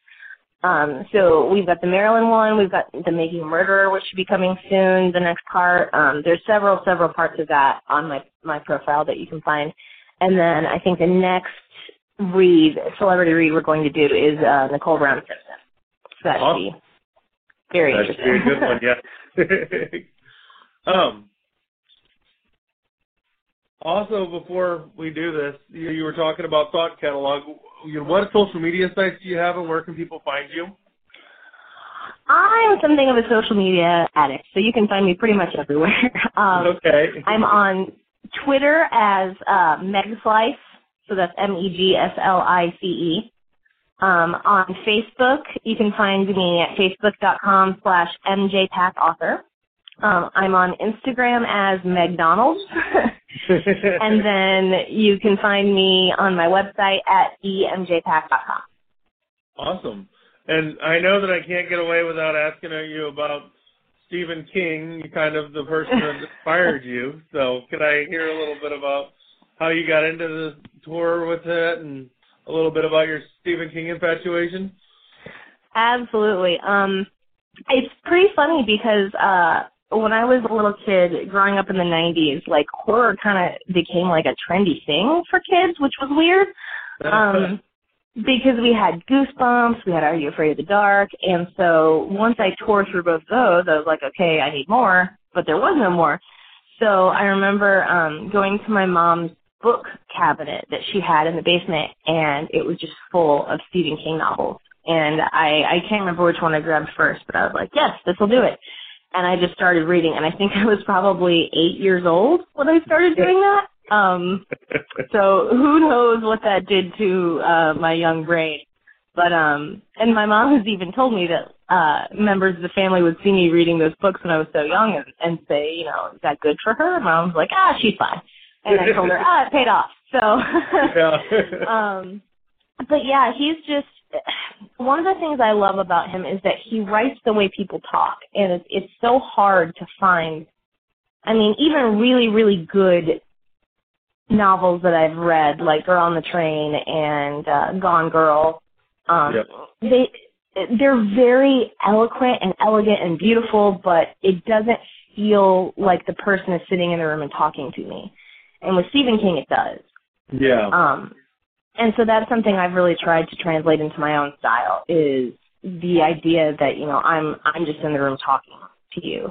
Speaker 5: Um, so we've got the Marilyn one, we've got the Making a Murderer, which should be coming soon. The next part, um, there's several several parts of that on my my profile that you can find. And then I think the next read, celebrity read, we're going to do is uh, Nicole Brown Simpson. So that should be very
Speaker 2: That should be a good one, yeah. um, also, before we do this, you, you were talking about Thought Catalog. You know, what social media sites do you have, and where can people find you?
Speaker 5: I'm something of a social media addict, so you can find me pretty much everywhere. um,
Speaker 2: okay.
Speaker 5: I'm on Twitter as uh, Megslice, so that's M-E-G-S-L-I-C-E. Um, on Facebook, you can find me at facebook.com slash mjpackauthor. Um, I'm on Instagram as McDonald's. and then you can find me on my website at emjpack.com.
Speaker 2: Awesome. And I know that I can't get away without asking you about Stephen King, kind of the person that inspired you. So could I hear a little bit about how you got into the tour with it and a little bit about your Stephen King infatuation?
Speaker 5: Absolutely. Um, it's pretty funny because uh, when I was a little kid, growing up in the '90s, like horror kind of became like a trendy thing for kids, which was weird. Um, because we had Goosebumps, we had Are You Afraid of the Dark, and so once I tore through both those, I was like, okay, I need more, but there was no more. So I remember um, going to my mom's book cabinet that she had in the basement, and it was just full of Stephen King novels. And I, I can't remember which one I grabbed first, but I was like, yes, this will do it. And I just started reading, and I think I was probably eight years old when I started doing that. Um, so who knows what that did to uh, my young brain. But um, and my mom has even told me that uh, members of the family would see me reading those books when I was so young and, and say, you know, is that good for her? And mom's like, ah, she's fine. And I told her, ah, it paid off. So
Speaker 2: yeah.
Speaker 5: um but yeah he's just one of the things i love about him is that he writes the way people talk and it's it's so hard to find i mean even really really good novels that i've read like girl on the train and uh gone girl um
Speaker 2: Yep.
Speaker 5: they they're very eloquent and elegant and beautiful but it doesn't feel like the person is sitting in the room and talking to me and with stephen king it does
Speaker 2: yeah.
Speaker 5: um, and so that's something I've really tried to translate into my own style is the idea that, you know, I'm I'm just in the room talking to you.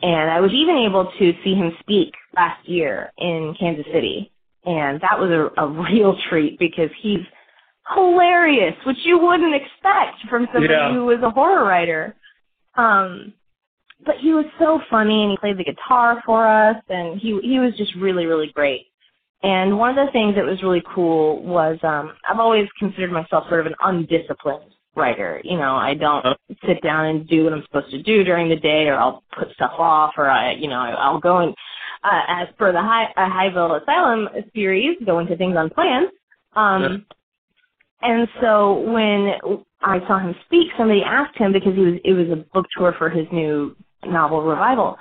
Speaker 5: And I was even able to see him speak last year in Kansas City, and that was a, a real treat because he's hilarious, which you wouldn't expect from somebody
Speaker 2: Yeah.
Speaker 5: who was a horror writer. Um, but he was so funny, and he played the guitar for us, and he he was just really really great. And one of the things that was really cool was um, I've always considered myself sort of an undisciplined writer. You know, I don't sit down and do what I'm supposed to do during the day, or I'll put stuff off, or I, you know, I'll go and, uh, as per the High uh, Highville Asylum series, go into things unplanned. Um,
Speaker 2: Yeah.
Speaker 5: and so when I saw him speak, somebody asked him because he was it was a book tour for his new novel revival,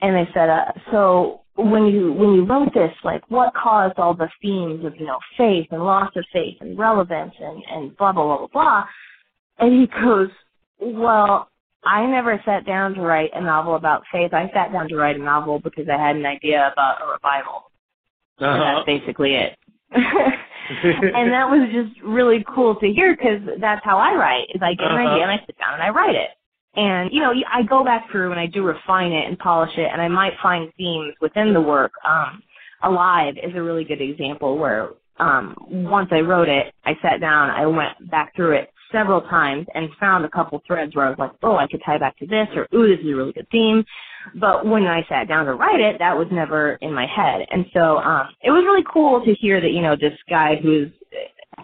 Speaker 5: and they said, uh, so when you when you wrote this, like what caused all the themes of you know faith and loss of faith and relevance and and blah blah blah blah blah, and he goes, well. I never sat down to write a novel about faith. I sat down to write a novel because I had an idea about a revival.
Speaker 2: Uh-huh.
Speaker 5: that's basically it. and that was just really cool to hear because that's how I write. Is I get an
Speaker 2: Uh-huh.
Speaker 5: idea and I sit down and I write it. And you know, I go back through and I do refine it and polish it, and I might find themes within the work. Um, Alive is a really good example where um, once I wrote it, I sat down, I went back through it several times and found a couple threads where I was like, oh, I could tie back to this, or ooh, this is a really good theme. But when I sat down to write it, that was never in my head. And so um, it was really cool to hear that, you know, this guy who's,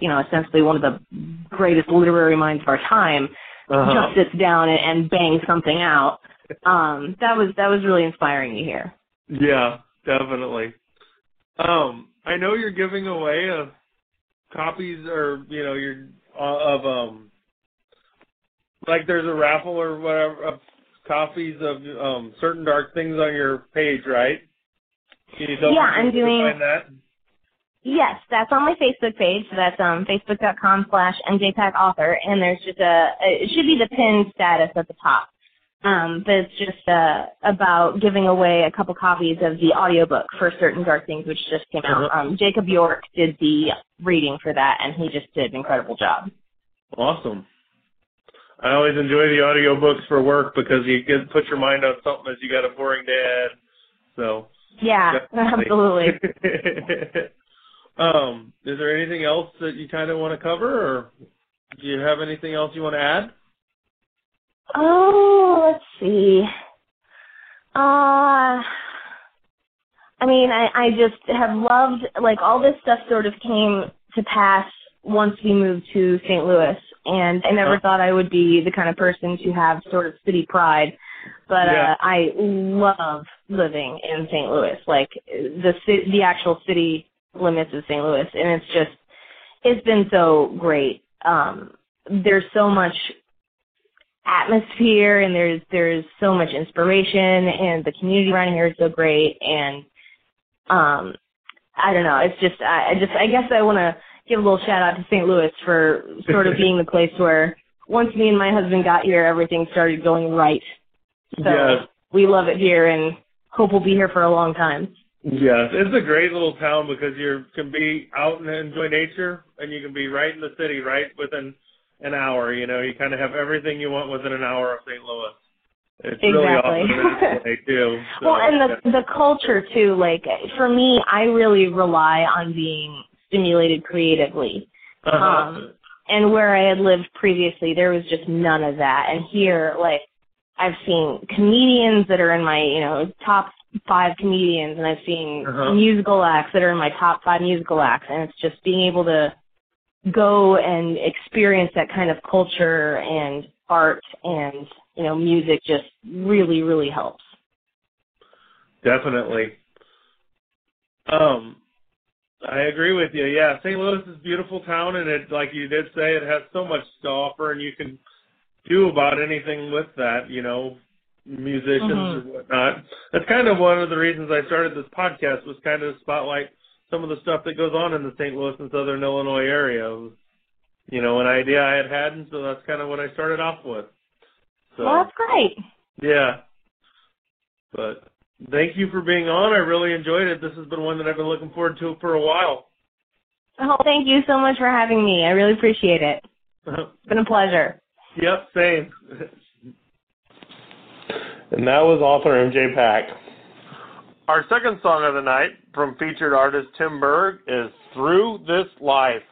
Speaker 5: you know, essentially one of the greatest literary minds of our time
Speaker 2: Uh-huh.
Speaker 5: just sits down and, and bangs something out. Um, that was that was really inspiring to hear.
Speaker 2: Yeah, definitely. Um, I know you're giving away uh, copies, or you know, you're uh, of um, like there's a raffle or whatever of copies of um certain dark things on your page, right? Can you tell
Speaker 5: Yeah,
Speaker 2: me
Speaker 5: I'm doing-
Speaker 2: find that?
Speaker 5: Yes, that's on my Facebook page. That's um, facebook.com slash mjpack author, and there's just a it should be the pinned status at the top. Um, but it's just uh, about giving away a couple copies of the audiobook for Certain Dark Things, which just came out. Um, Jacob York did the reading for that, and he just did an incredible job.
Speaker 2: Awesome. I always enjoy the audiobooks for work because you get put your mind on something as you got a boring day ahead. So
Speaker 5: Yeah, absolutely.
Speaker 2: um, is there anything else that you kind of want to cover, or do you have anything else you want to add?
Speaker 5: Oh, let's see. Uh, I mean, I, I just have loved, like, all this stuff sort of came to pass once we moved to St. Louis. And I never
Speaker 2: Uh-huh.
Speaker 5: thought I would be the kind of person to have sort of city pride. But
Speaker 2: Yeah.
Speaker 5: uh, I love living in St. Louis, like the the actual city limits of St. Louis, and it's just it's been so great. Um, there's so much atmosphere and there's there's so much inspiration and the community around here is so great and um I don't know, it's just I, I just I guess I wanna give a little shout out to St. Louis for sort of being the place where once me and my husband got here everything started going right. So we love it here and hope we'll be here for a long time.
Speaker 2: Yes, it's a great little town because you can be out and enjoy nature, and you can be right in the city, right within an hour. You know, you kind of have everything you want within an hour of St. Louis. It's really
Speaker 5: Exactly.
Speaker 2: awesome to play too. So,
Speaker 5: well, and the the culture too. Like for me, I really rely on being stimulated creatively.
Speaker 2: uh-huh.
Speaker 5: Um, and where I had lived previously, there was just none of that. And here, like, I've seen comedians that are in my, you know, top five comedians, and I've seen
Speaker 2: Uh-huh.
Speaker 5: musical acts that are in my top five musical acts, and it's just being able to go and experience that kind of culture and art and you know music just really really helps.
Speaker 2: Definitely. Um, I agree with you. Yeah, St. Louis is a beautiful town, and it, like you did say, it has so much to offer, and you can do about anything with that. You know, musicians
Speaker 5: Mhm.
Speaker 2: or whatnot. That's kind of one of the reasons I started this podcast was kind of to spotlight some of the stuff that goes on in the St. Louis and Southern Illinois area. Was, you know, an idea I had had, and so that's kind of what I started off with. So.
Speaker 5: Well, that's great.
Speaker 2: Yeah. But thank you for being on. I really enjoyed it. This has been one that I've been looking forward to for a while.
Speaker 5: Oh, thank you so much for having me. I really appreciate it. It's been a pleasure.
Speaker 2: yep, same. and that was author MJ Pack.
Speaker 6: Our second song of the night from featured artist Tim Berg is Through This Life.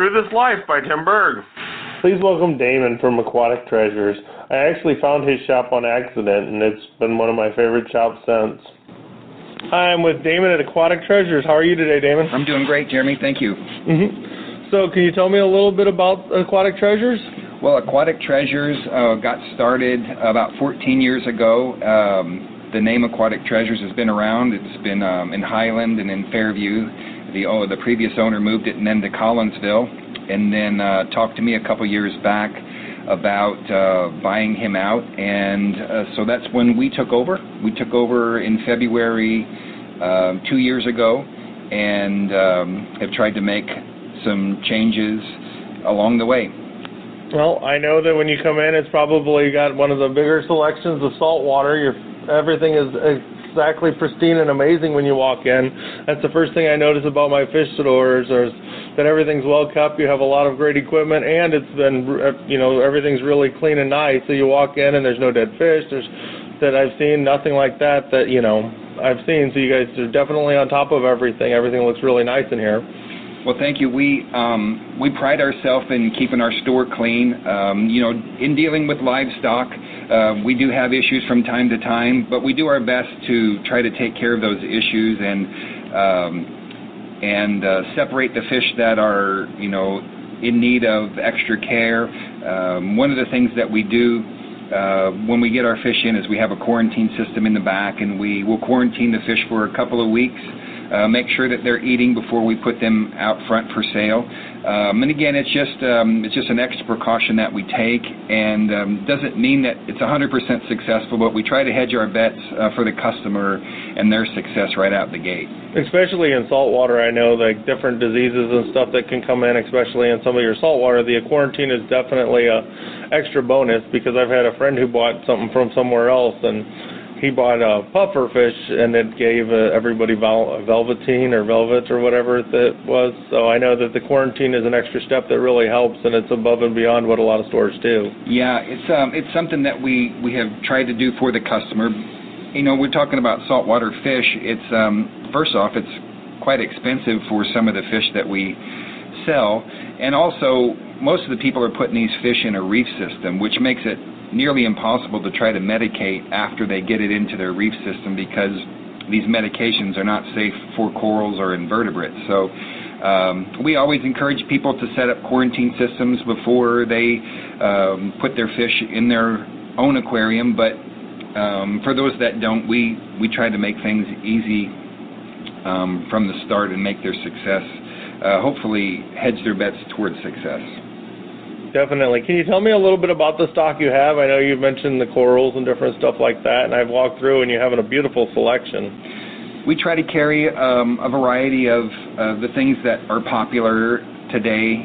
Speaker 6: Through This Life by Tim Berg. Please welcome Damon from Aquatic Treasures. I actually found his shop on accident, and it's been one of my favorite shops since. Hi, I'm with Damon at Aquatic Treasures. How are you today, Damon?
Speaker 7: I'm doing great, Jeremy. Thank you.
Speaker 6: hmm So, can you tell me a little bit about Aquatic Treasures?
Speaker 7: Well, Aquatic Treasures uh, got started about 14 years ago. Um, the name Aquatic Treasures has been around. It's been um, in Highland and in Fairview. The oh, the previous owner moved it and then to Collinsville, and then uh, talked to me a couple years back about uh, buying him out, and uh, so that's when we took over. We took over in February uh, two years ago, and um, have tried to make some changes along the way.
Speaker 6: Well, I know that when you come in, it's probably got one of the bigger selections of salt water. Your everything is exactly pristine and amazing when you walk in. That's the first thing I notice about my fish stores is that everything's well kept. You have a lot of great equipment, and it's been, you know, everything's really clean and nice. So you walk in and there's no dead fish. There's that I've seen nothing like that that you know I've seen. So you guys are definitely on top of everything. Everything looks really nice in here.
Speaker 7: Well, thank you. We um, we pride ourselves in keeping our store clean. Um, you know, in dealing with livestock, we do have issues from time to time, but we do our best to try to take care of those issues and um, and uh, separate the fish that are you know in need of extra care. Um, one of the things that we do uh, when we get our fish in is we have a quarantine system in the back, and we will quarantine the fish for a couple of weeks uh, make sure that they're eating before we put them out front for sale. Um, and again, it's just um, it's just an extra precaution that we take, and um, doesn't mean that it's 100% successful, but we try to hedge our bets uh, for the customer and their success right out the gate.
Speaker 2: Especially in saltwater, I know like different diseases and stuff that can come in, especially in some of your saltwater. The quarantine is definitely a extra bonus because I've had a friend who bought something from somewhere else and he bought a puffer fish and it gave uh, everybody vel- velveteen or velvet or whatever that was. So I know that the quarantine is an extra step that really helps, and it's above and beyond what a lot of stores do.
Speaker 7: Yeah, it's um, it's something that we we have tried to do for the customer. You know, we're talking about saltwater fish. It's um, first off, it's quite expensive for some of the fish that we sell, and also most of the people are putting these fish in a reef system, which makes it nearly impossible to try to medicate after they get it into their reef system because these medications are not safe for corals or invertebrates. So um, we always encourage people to set up quarantine systems before they um, put their fish in their own aquarium. But um, for those that don't, we, we try to make things easy um, from the start and make their success, uh, hopefully hedge their bets towards success.
Speaker 2: Definitely. Can you tell me a little bit about the stock you have? I know you've mentioned the corals and different stuff like that, and I've walked through and you have a beautiful selection.
Speaker 7: We try to carry um, a variety of the things that are popular today.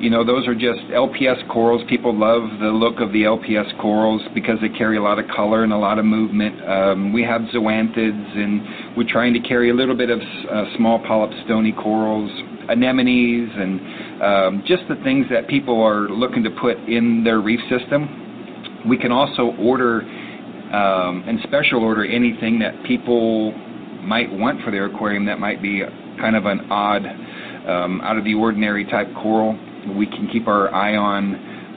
Speaker 7: You know, those are just LPS corals. People love the look of the LPS corals because they carry a lot of color and a lot of movement. Um, we have zoanthids, and we're trying to carry a little bit of uh, small polyp stony corals, anemones, and um, just the things that people are looking to put in their reef system. We can also order um, and special order anything that people might want for their aquarium that might be kind of an odd, um, out of the ordinary type coral. We can keep our eye on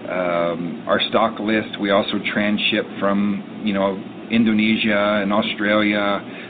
Speaker 7: um, our stock list. We also transship from, you know, Indonesia and Australia.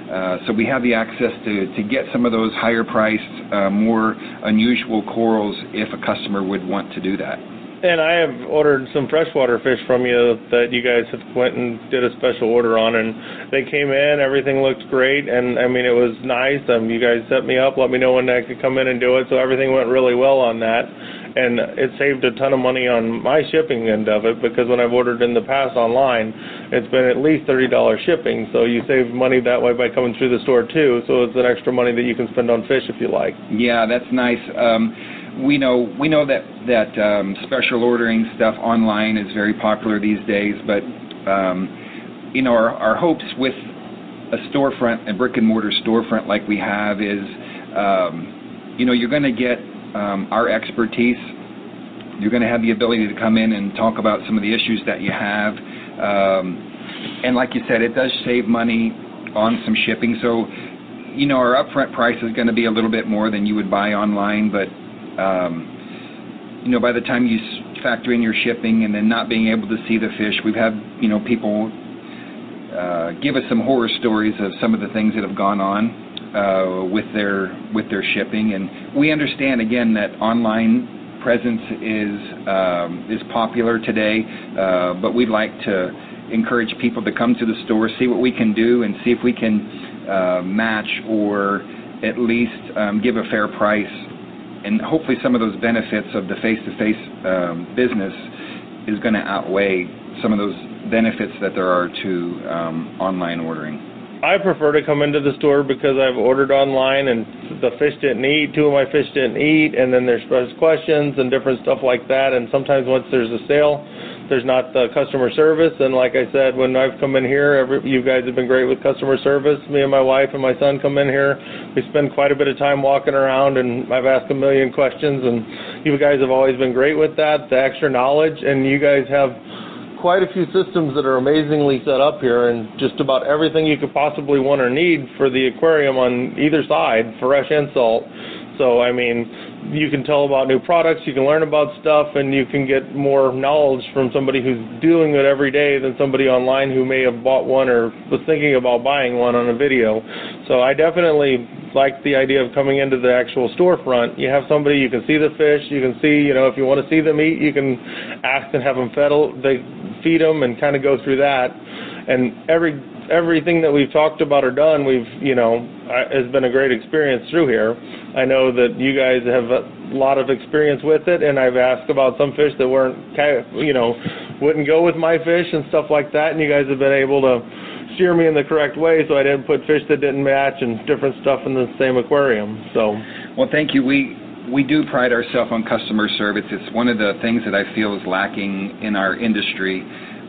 Speaker 7: Uh, so we have the access to, to get some of those higher priced, uh, more unusual corals if a customer would want to do that.
Speaker 2: And I have ordered some freshwater fish from you that you guys had went and did a special order on, and they came in. Everything looked great, and I mean it was nice. Um, you guys set me up, let me know when I could come in and do it, so everything went really well on that and it saved a ton of money on my shipping end of it because when I've ordered in the past online, it's been at least thirty dollars shipping. So you save money that way by coming through the store too. So it's an extra money that you can spend on fish if you like.
Speaker 7: Yeah, that's nice. Um, we know we know that that um, special ordering stuff online is very popular these days, but um, you know our our hopes with a storefront, a brick and mortar storefront like we have is, um, you know, you're going to get um, our expertise. You're going to have the ability to come in and talk about some of the issues that you have. Um, and like you said, it does save money on some shipping. So, you know, our upfront price is going to be a little bit more than you would buy online, but um, you know, by the time you factor in your shipping and then not being able to see the fish, we've had you know people uh, give us some horror stories of some of the things that have gone on uh, with their with their shipping. And we understand again that online presence is um, is popular today, uh, but we'd like to encourage people to come to the store, see what we can do, and see if we can uh, match or at least um, give a fair price. And hopefully, some of those benefits of the face-to-face um, business is going to outweigh some of those benefits that there are to um, online ordering.
Speaker 2: I prefer to come into the store because I've ordered online and the fish didn't eat, two of my fish didn't eat, and then there's questions and different stuff like that. And sometimes once there's a sale, there's not the customer service. And like I said, when I've come in here, every, you guys have been great with customer service. Me and my wife and my son come in here. We spend quite a bit of time walking around, and I've asked a million questions, and you guys have always been great with that, the extra knowledge, and you guys have quite a few systems that are amazingly set up here, and just about everything you could possibly want or need for the aquarium on either side, fresh and salt. So I mean, you can tell about new products, you can learn about stuff, and you can get more knowledge from somebody who's doing it every day than somebody online who may have bought one or was thinking about buying one on a video. So I definitely like the idea of coming into the actual storefront. You have somebody you can see the fish, you can see, you know, if you want to see them eat, you can ask and have them fed. They feed them and kind of go through that. And every everything that we've talked about or done, we've you know has been a great experience through here. I know that you guys have a lot of experience with it, and I've asked about some fish that weren't you know wouldn't go with my fish and stuff like that, and you guys have been able to steer me in the correct way so I didn't put fish that didn't match and different stuff in the same aquarium. So
Speaker 7: well, thank you. We we do pride ourselves on customer service. It's one of the things that I feel is lacking in our industry.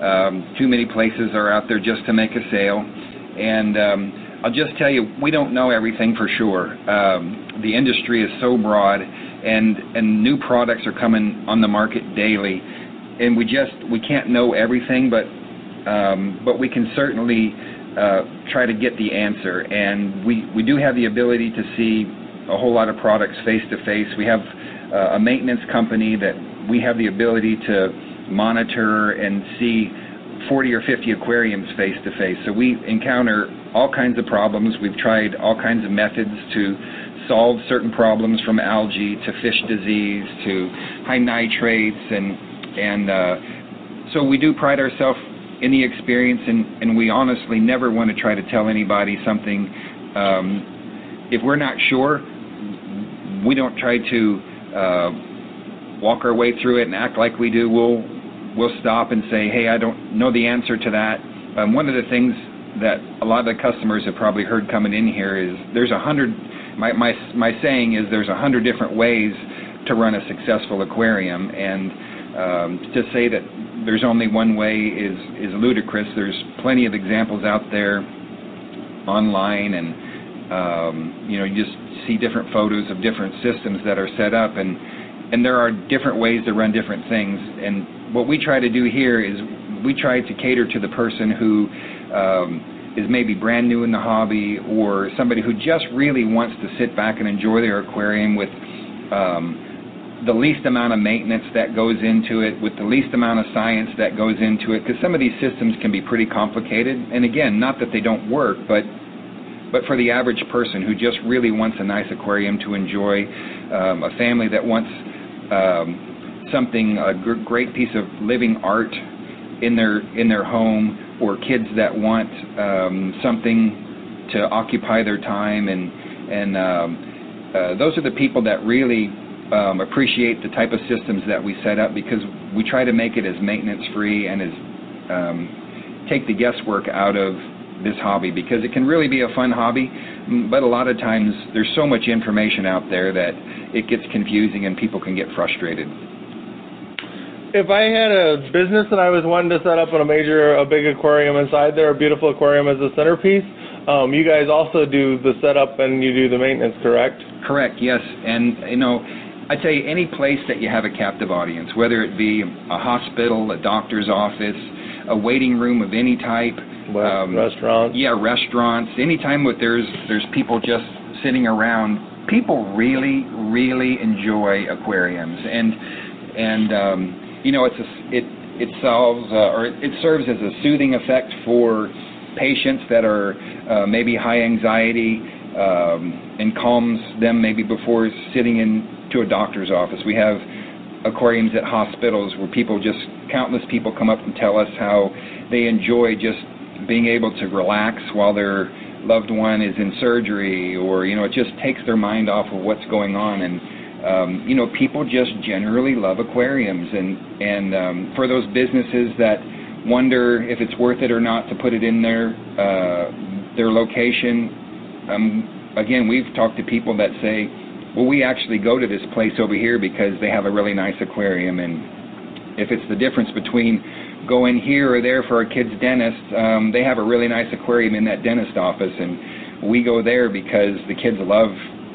Speaker 7: Um, too many places are out there just to make a sale, and um, I'll just tell you, we don't know everything for sure. Um, the industry is so broad, and and new products are coming on the market daily, and we just we can't know everything, but um, but we can certainly uh, try to get the answer, and we we do have the ability to see a whole lot of products face to face. We have uh, a maintenance company that we have the ability to monitor and see 40 or 50 aquariums face to face. So we encounter all kinds of problems. We've tried all kinds of methods to solve certain problems from algae to fish disease to high nitrates and and uh, so we do pride ourselves the experience and, and we honestly never want to try to tell anybody something um, if we're not sure we don't try to uh, walk our way through it and act like we do. We'll we'll stop and say, hey, I don't know the answer to that. Um, one of the things that a lot of the customers have probably heard coming in here is there's a hundred. My my my saying is there's a hundred different ways to run a successful aquarium, and um, to say that there's only one way is is ludicrous. There's plenty of examples out there online, and um, you know you just see different photos of different systems that are set up, and and there are different ways to run different things. And what we try to do here is we try to cater to the person who um, is maybe brand new in the hobby or somebody who just really wants to sit back and enjoy their aquarium with um, the least amount of maintenance that goes into it, with the least amount of science that goes into it, because some of these systems can be pretty complicated. And again, not that they don't work, but but for the average person who just really wants a nice aquarium to enjoy, um, a family that wants um, something, a gr- great piece of living art in their in their home, or kids that want um, something to occupy their time, and and um, uh, those are the people that really um, appreciate the type of systems that we set up because we try to make it as maintenance free and as um, take the guesswork out of this hobby because it can really be a fun hobby, but a lot of times there's so much information out there that it gets confusing and people can get frustrated.
Speaker 2: If I had a business and I was wanting to set up a major, a big aquarium inside there, a beautiful aquarium as a centerpiece, um, you guys also do the setup and you do the maintenance, correct?
Speaker 7: Correct. Yes, and you know. I'd you, any place that you have a captive audience, whether it be a hospital, a doctor's office, a waiting room of any type,
Speaker 2: um, restaurants.
Speaker 7: Yeah, restaurants. Anytime that there's there's people just sitting around, people really really enjoy aquariums, and and um, you know it's a, it it solves uh, or it serves as a soothing effect for patients that are uh, maybe high anxiety um, and calms them maybe before sitting into a doctor's office. We have aquariums at hospitals where people just countless people come up and tell us how they enjoy just being able to relax while their loved one is in surgery or you know it just takes their mind off of what's going on and um, you know people just generally love aquariums and and um, for those businesses that wonder if it's worth it or not to put it in their uh, their location um, again we've talked to people that say well we actually go to this place over here because they have a really nice aquarium and if it's the difference between going here or there for our kids' dentist, um, they have a really nice aquarium in that dentist office, and we go there because the kids love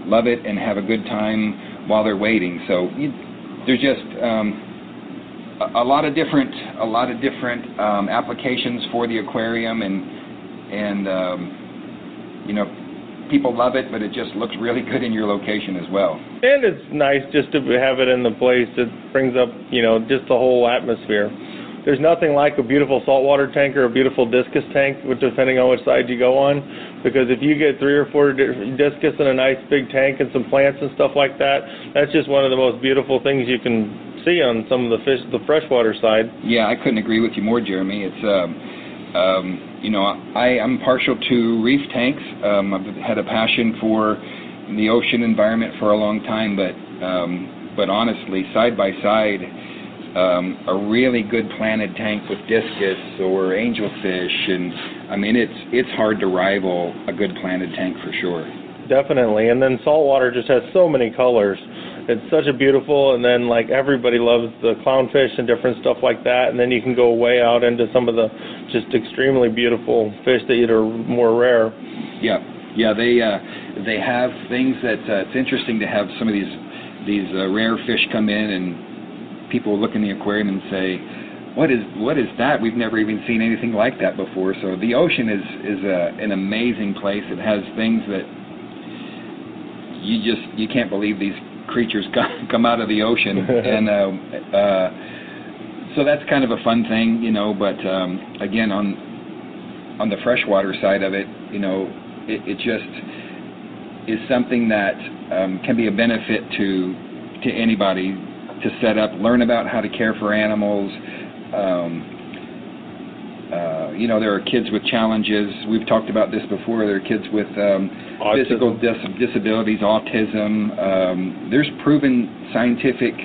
Speaker 7: love it and have a good time while they're waiting. So there's just um, a, a lot of different a lot of different um, applications for the aquarium, and and um, you know people love it, but it just looks really good in your location as well.
Speaker 2: And it's nice just to have it in the place. It brings up, you know, just the whole atmosphere. There's nothing like a beautiful saltwater tank or a beautiful discus tank, with depending on which side you go on. Because if you get three or four discus in a nice big tank and some plants and stuff like that, that's just one of the most beautiful things you can see on some of the fish, the freshwater side.
Speaker 7: Yeah, I couldn't agree with you more, Jeremy. It's um, um, you know, I, I'm partial to reef tanks. Um, I've had a passion for the ocean environment for a long time, but um, but honestly, side by side, um, a really good planted tank with discus or angelfish, and I mean, it's it's hard to rival a good planted tank for sure.
Speaker 2: Definitely. And then saltwater just has so many colors. It's such a beautiful, and then like everybody loves the clownfish and different stuff like that. And then you can go way out into some of the just extremely beautiful fish that are more rare.
Speaker 7: Yeah, yeah, they uh, they have things that uh, it's interesting to have some of these these uh, rare fish come in and people look in the aquarium and say, what is what is that? We've never even seen anything like that before. So the ocean is is a, an amazing place. It has things that you just you can't believe these creatures come come out of the ocean and uh, uh, so that's kind of a fun thing, you know. But um, again, on on the freshwater side of it, you know, it, it just is something that um, can be a benefit to to anybody to set up, learn about how to care for animals. Um, uh, you know, there are kids with challenges. We've talked about this before. There are kids with um, physical dis- disabilities, autism. Um, there's proven scientific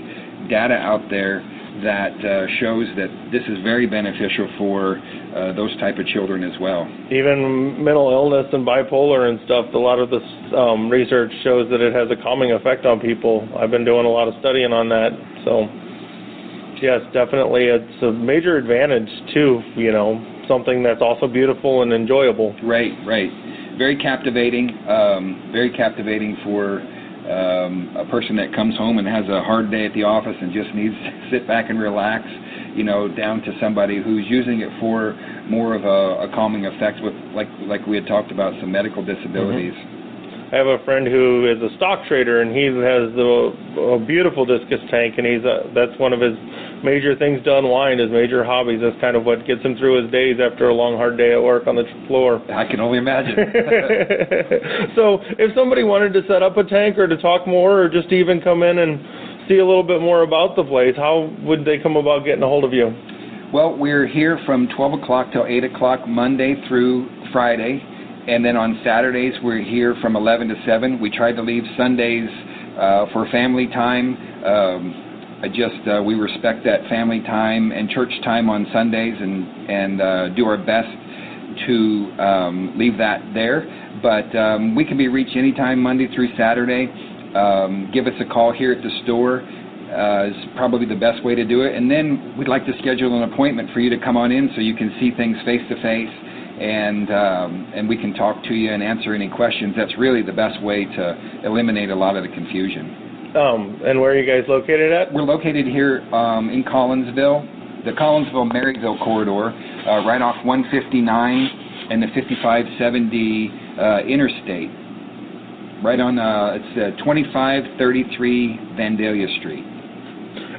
Speaker 7: data out there that uh, shows that this is very beneficial for uh, those type of children as well.
Speaker 2: Even mental illness and bipolar and stuff, a lot of this um, research shows that it has a calming effect on people. I've been doing a lot of studying on that. So, yes, definitely it's a major advantage, too, you know, something that's also beautiful and enjoyable.
Speaker 7: Right, right. Very captivating. Um, very captivating for um, a person that comes home and has a hard day at the office and just needs to sit back and relax. You know, down to somebody who's using it for more of a, a calming effect with, like like we had talked about, some medical disabilities.
Speaker 2: I have a friend who is a stock trader, and he has the, a beautiful discus tank, and he's a, that's one of his major things to unwind, his major hobbies. That's kind of what gets him through his days after a long, hard day at work on the floor.
Speaker 7: I can only imagine.
Speaker 2: so, if somebody wanted to set up a tank or to talk more, or just even come in and see a little bit more about the place, how would they come about getting a hold of you?
Speaker 7: Well, we're here from 12 o'clock till 8 o'clock Monday through Friday, and then on Saturdays we're here from 11 to 7. We try to leave Sundays uh, for family time. Um, I just uh, we respect that family time and church time on Sundays, and and uh, do our best to um, leave that there. But um, we can be reached anytime Monday through Saturday. Um, give us a call here at the store uh, is probably the best way to do it. And then we'd like to schedule an appointment for you to come on in so you can see things face to face, and um, and we can talk to you and answer any questions. That's really the best way to eliminate a lot of the confusion.
Speaker 2: Um, and where are you guys located at?
Speaker 7: We're located here um, in Collinsville, the Collinsville-Maryville corridor, uh, right off 159 and the 5570 uh, interstate. Right on, uh, it's uh, 2533 Vandalia Street.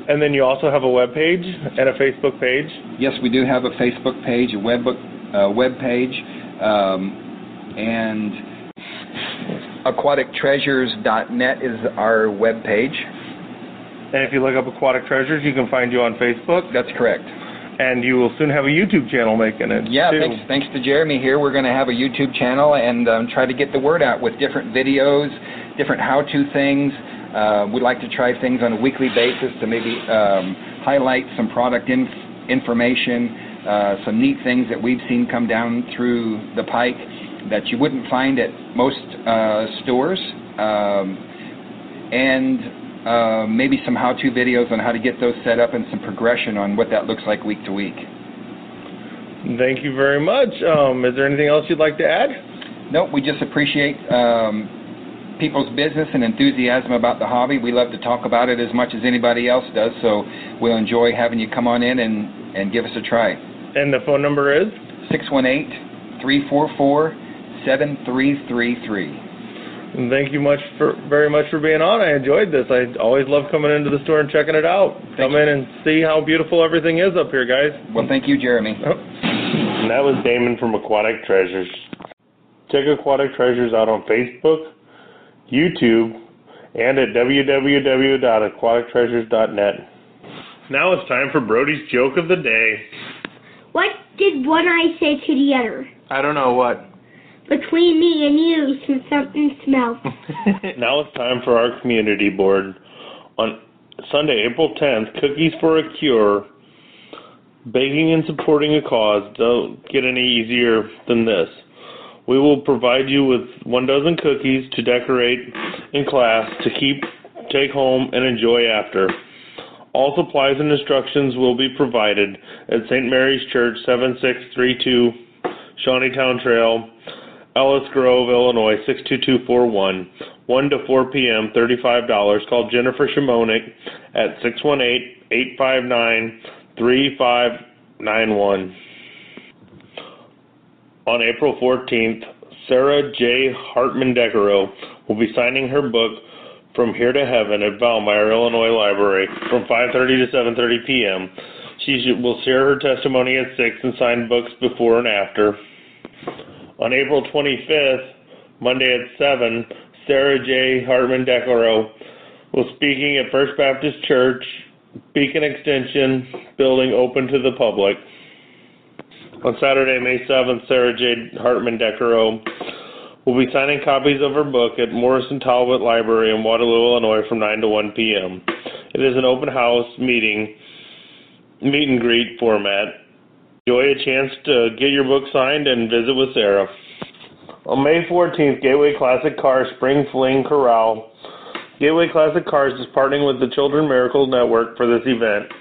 Speaker 2: And then you also have a web page and a Facebook page.
Speaker 7: Yes, we do have a Facebook page, a web book, uh, web page, um, and aquatictreasures.net is our web page.
Speaker 2: And if you look up Aquatic Treasures, you can find you on Facebook.
Speaker 7: That's correct.
Speaker 2: And you will soon have a YouTube channel making it.
Speaker 7: Yeah,
Speaker 2: too.
Speaker 7: thanks, thanks to Jeremy here, we're going to have a YouTube channel and um, try to get the word out with different videos, different how-to things. Uh, we'd like to try things on a weekly basis to maybe um, highlight some product inf- information, uh, some neat things that we've seen come down through the pike that you wouldn't find at most uh, stores, um, and uh, maybe some how-to videos on how to get those set up and some progression on what that looks like week to week.
Speaker 2: Thank you very much. Um, is there anything else you'd like to add?
Speaker 7: Nope, we just appreciate um, people's business and enthusiasm about the hobby. We love to talk about it as much as anybody else does, so we'll enjoy having you come on in and, and give us a try.
Speaker 2: And the phone number is?
Speaker 7: 618 344 7333.
Speaker 2: And thank you much for very much for being on. I enjoyed this. I always love coming into the store and checking it out. Come in and see how beautiful everything is up here, guys.
Speaker 7: Well, thank you, Jeremy.
Speaker 2: And that was Damon from Aquatic Treasures. Check Aquatic Treasures out on Facebook, YouTube, and at www.aquatictreasures.net. Now it's time for Brody's joke of the day.
Speaker 8: What did one eye say to the other?
Speaker 2: I don't know what.
Speaker 8: Between me and you, since something smells.
Speaker 2: now it's time for our community board. On Sunday, April 10th, Cookies for a Cure. Baking and supporting a cause don't get any easier than this. We will provide you with one dozen cookies to decorate in class to keep, take home, and enjoy after. All supplies and instructions will be provided at St. Mary's Church, 7632 Shawneetown Trail, Ellis Grove, Illinois 62241. 1 to 4 p.m. $35. Call Jennifer Shimonik at 618-859-3591. On April 14th, Sarah J. Hartman Deckero will be signing her book From Here to Heaven at Valmeyer, Illinois Library from 5:30 to 7:30 p.m. She will share her testimony at 6 and sign books before and after. On April 25th, Monday at 7, Sarah J. Hartman Deckero will speaking at First Baptist Church, Beacon Extension building open to the public. On Saturday, May 7th, Sarah J. Hartman Deckero will be signing copies of her book at Morrison Talbott Library in Waterloo, Illinois from 9 to 1 p.m. It is an open house meeting, meet and greet format. Enjoy a chance to get your book signed and visit with Sarah. On May 14th, Gateway Classic Cars Spring Fling Corral. Gateway Classic Cars is partnering with the Children Miracle Network for this event.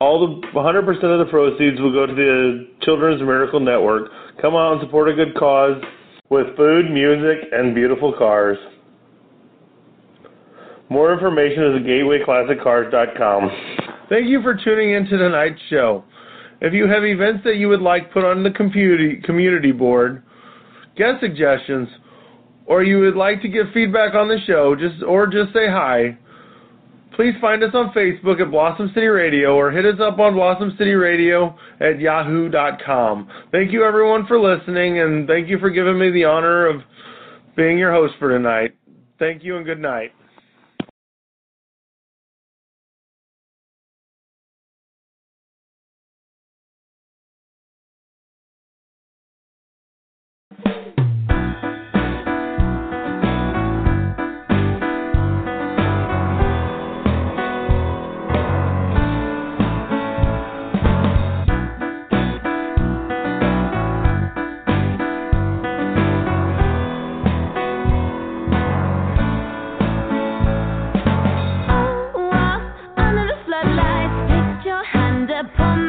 Speaker 2: All the 100% of the proceeds will go to the Children's Miracle Network. Come out and support a good cause with food, music, and beautiful cars. More information is at gatewayclassiccars.com. Thank you for tuning in to tonight's show. If you have events that you would like put on the community board, guest suggestions, or you would like to give feedback on the show, just or just say hi, please find us on Facebook at Blossom City Radio or hit us up on Blossom City Radio at yahoo.com. Thank you everyone for listening and thank you for giving me the honor of being your host for tonight. Thank you and good night.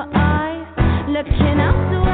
Speaker 9: your eyes looking out the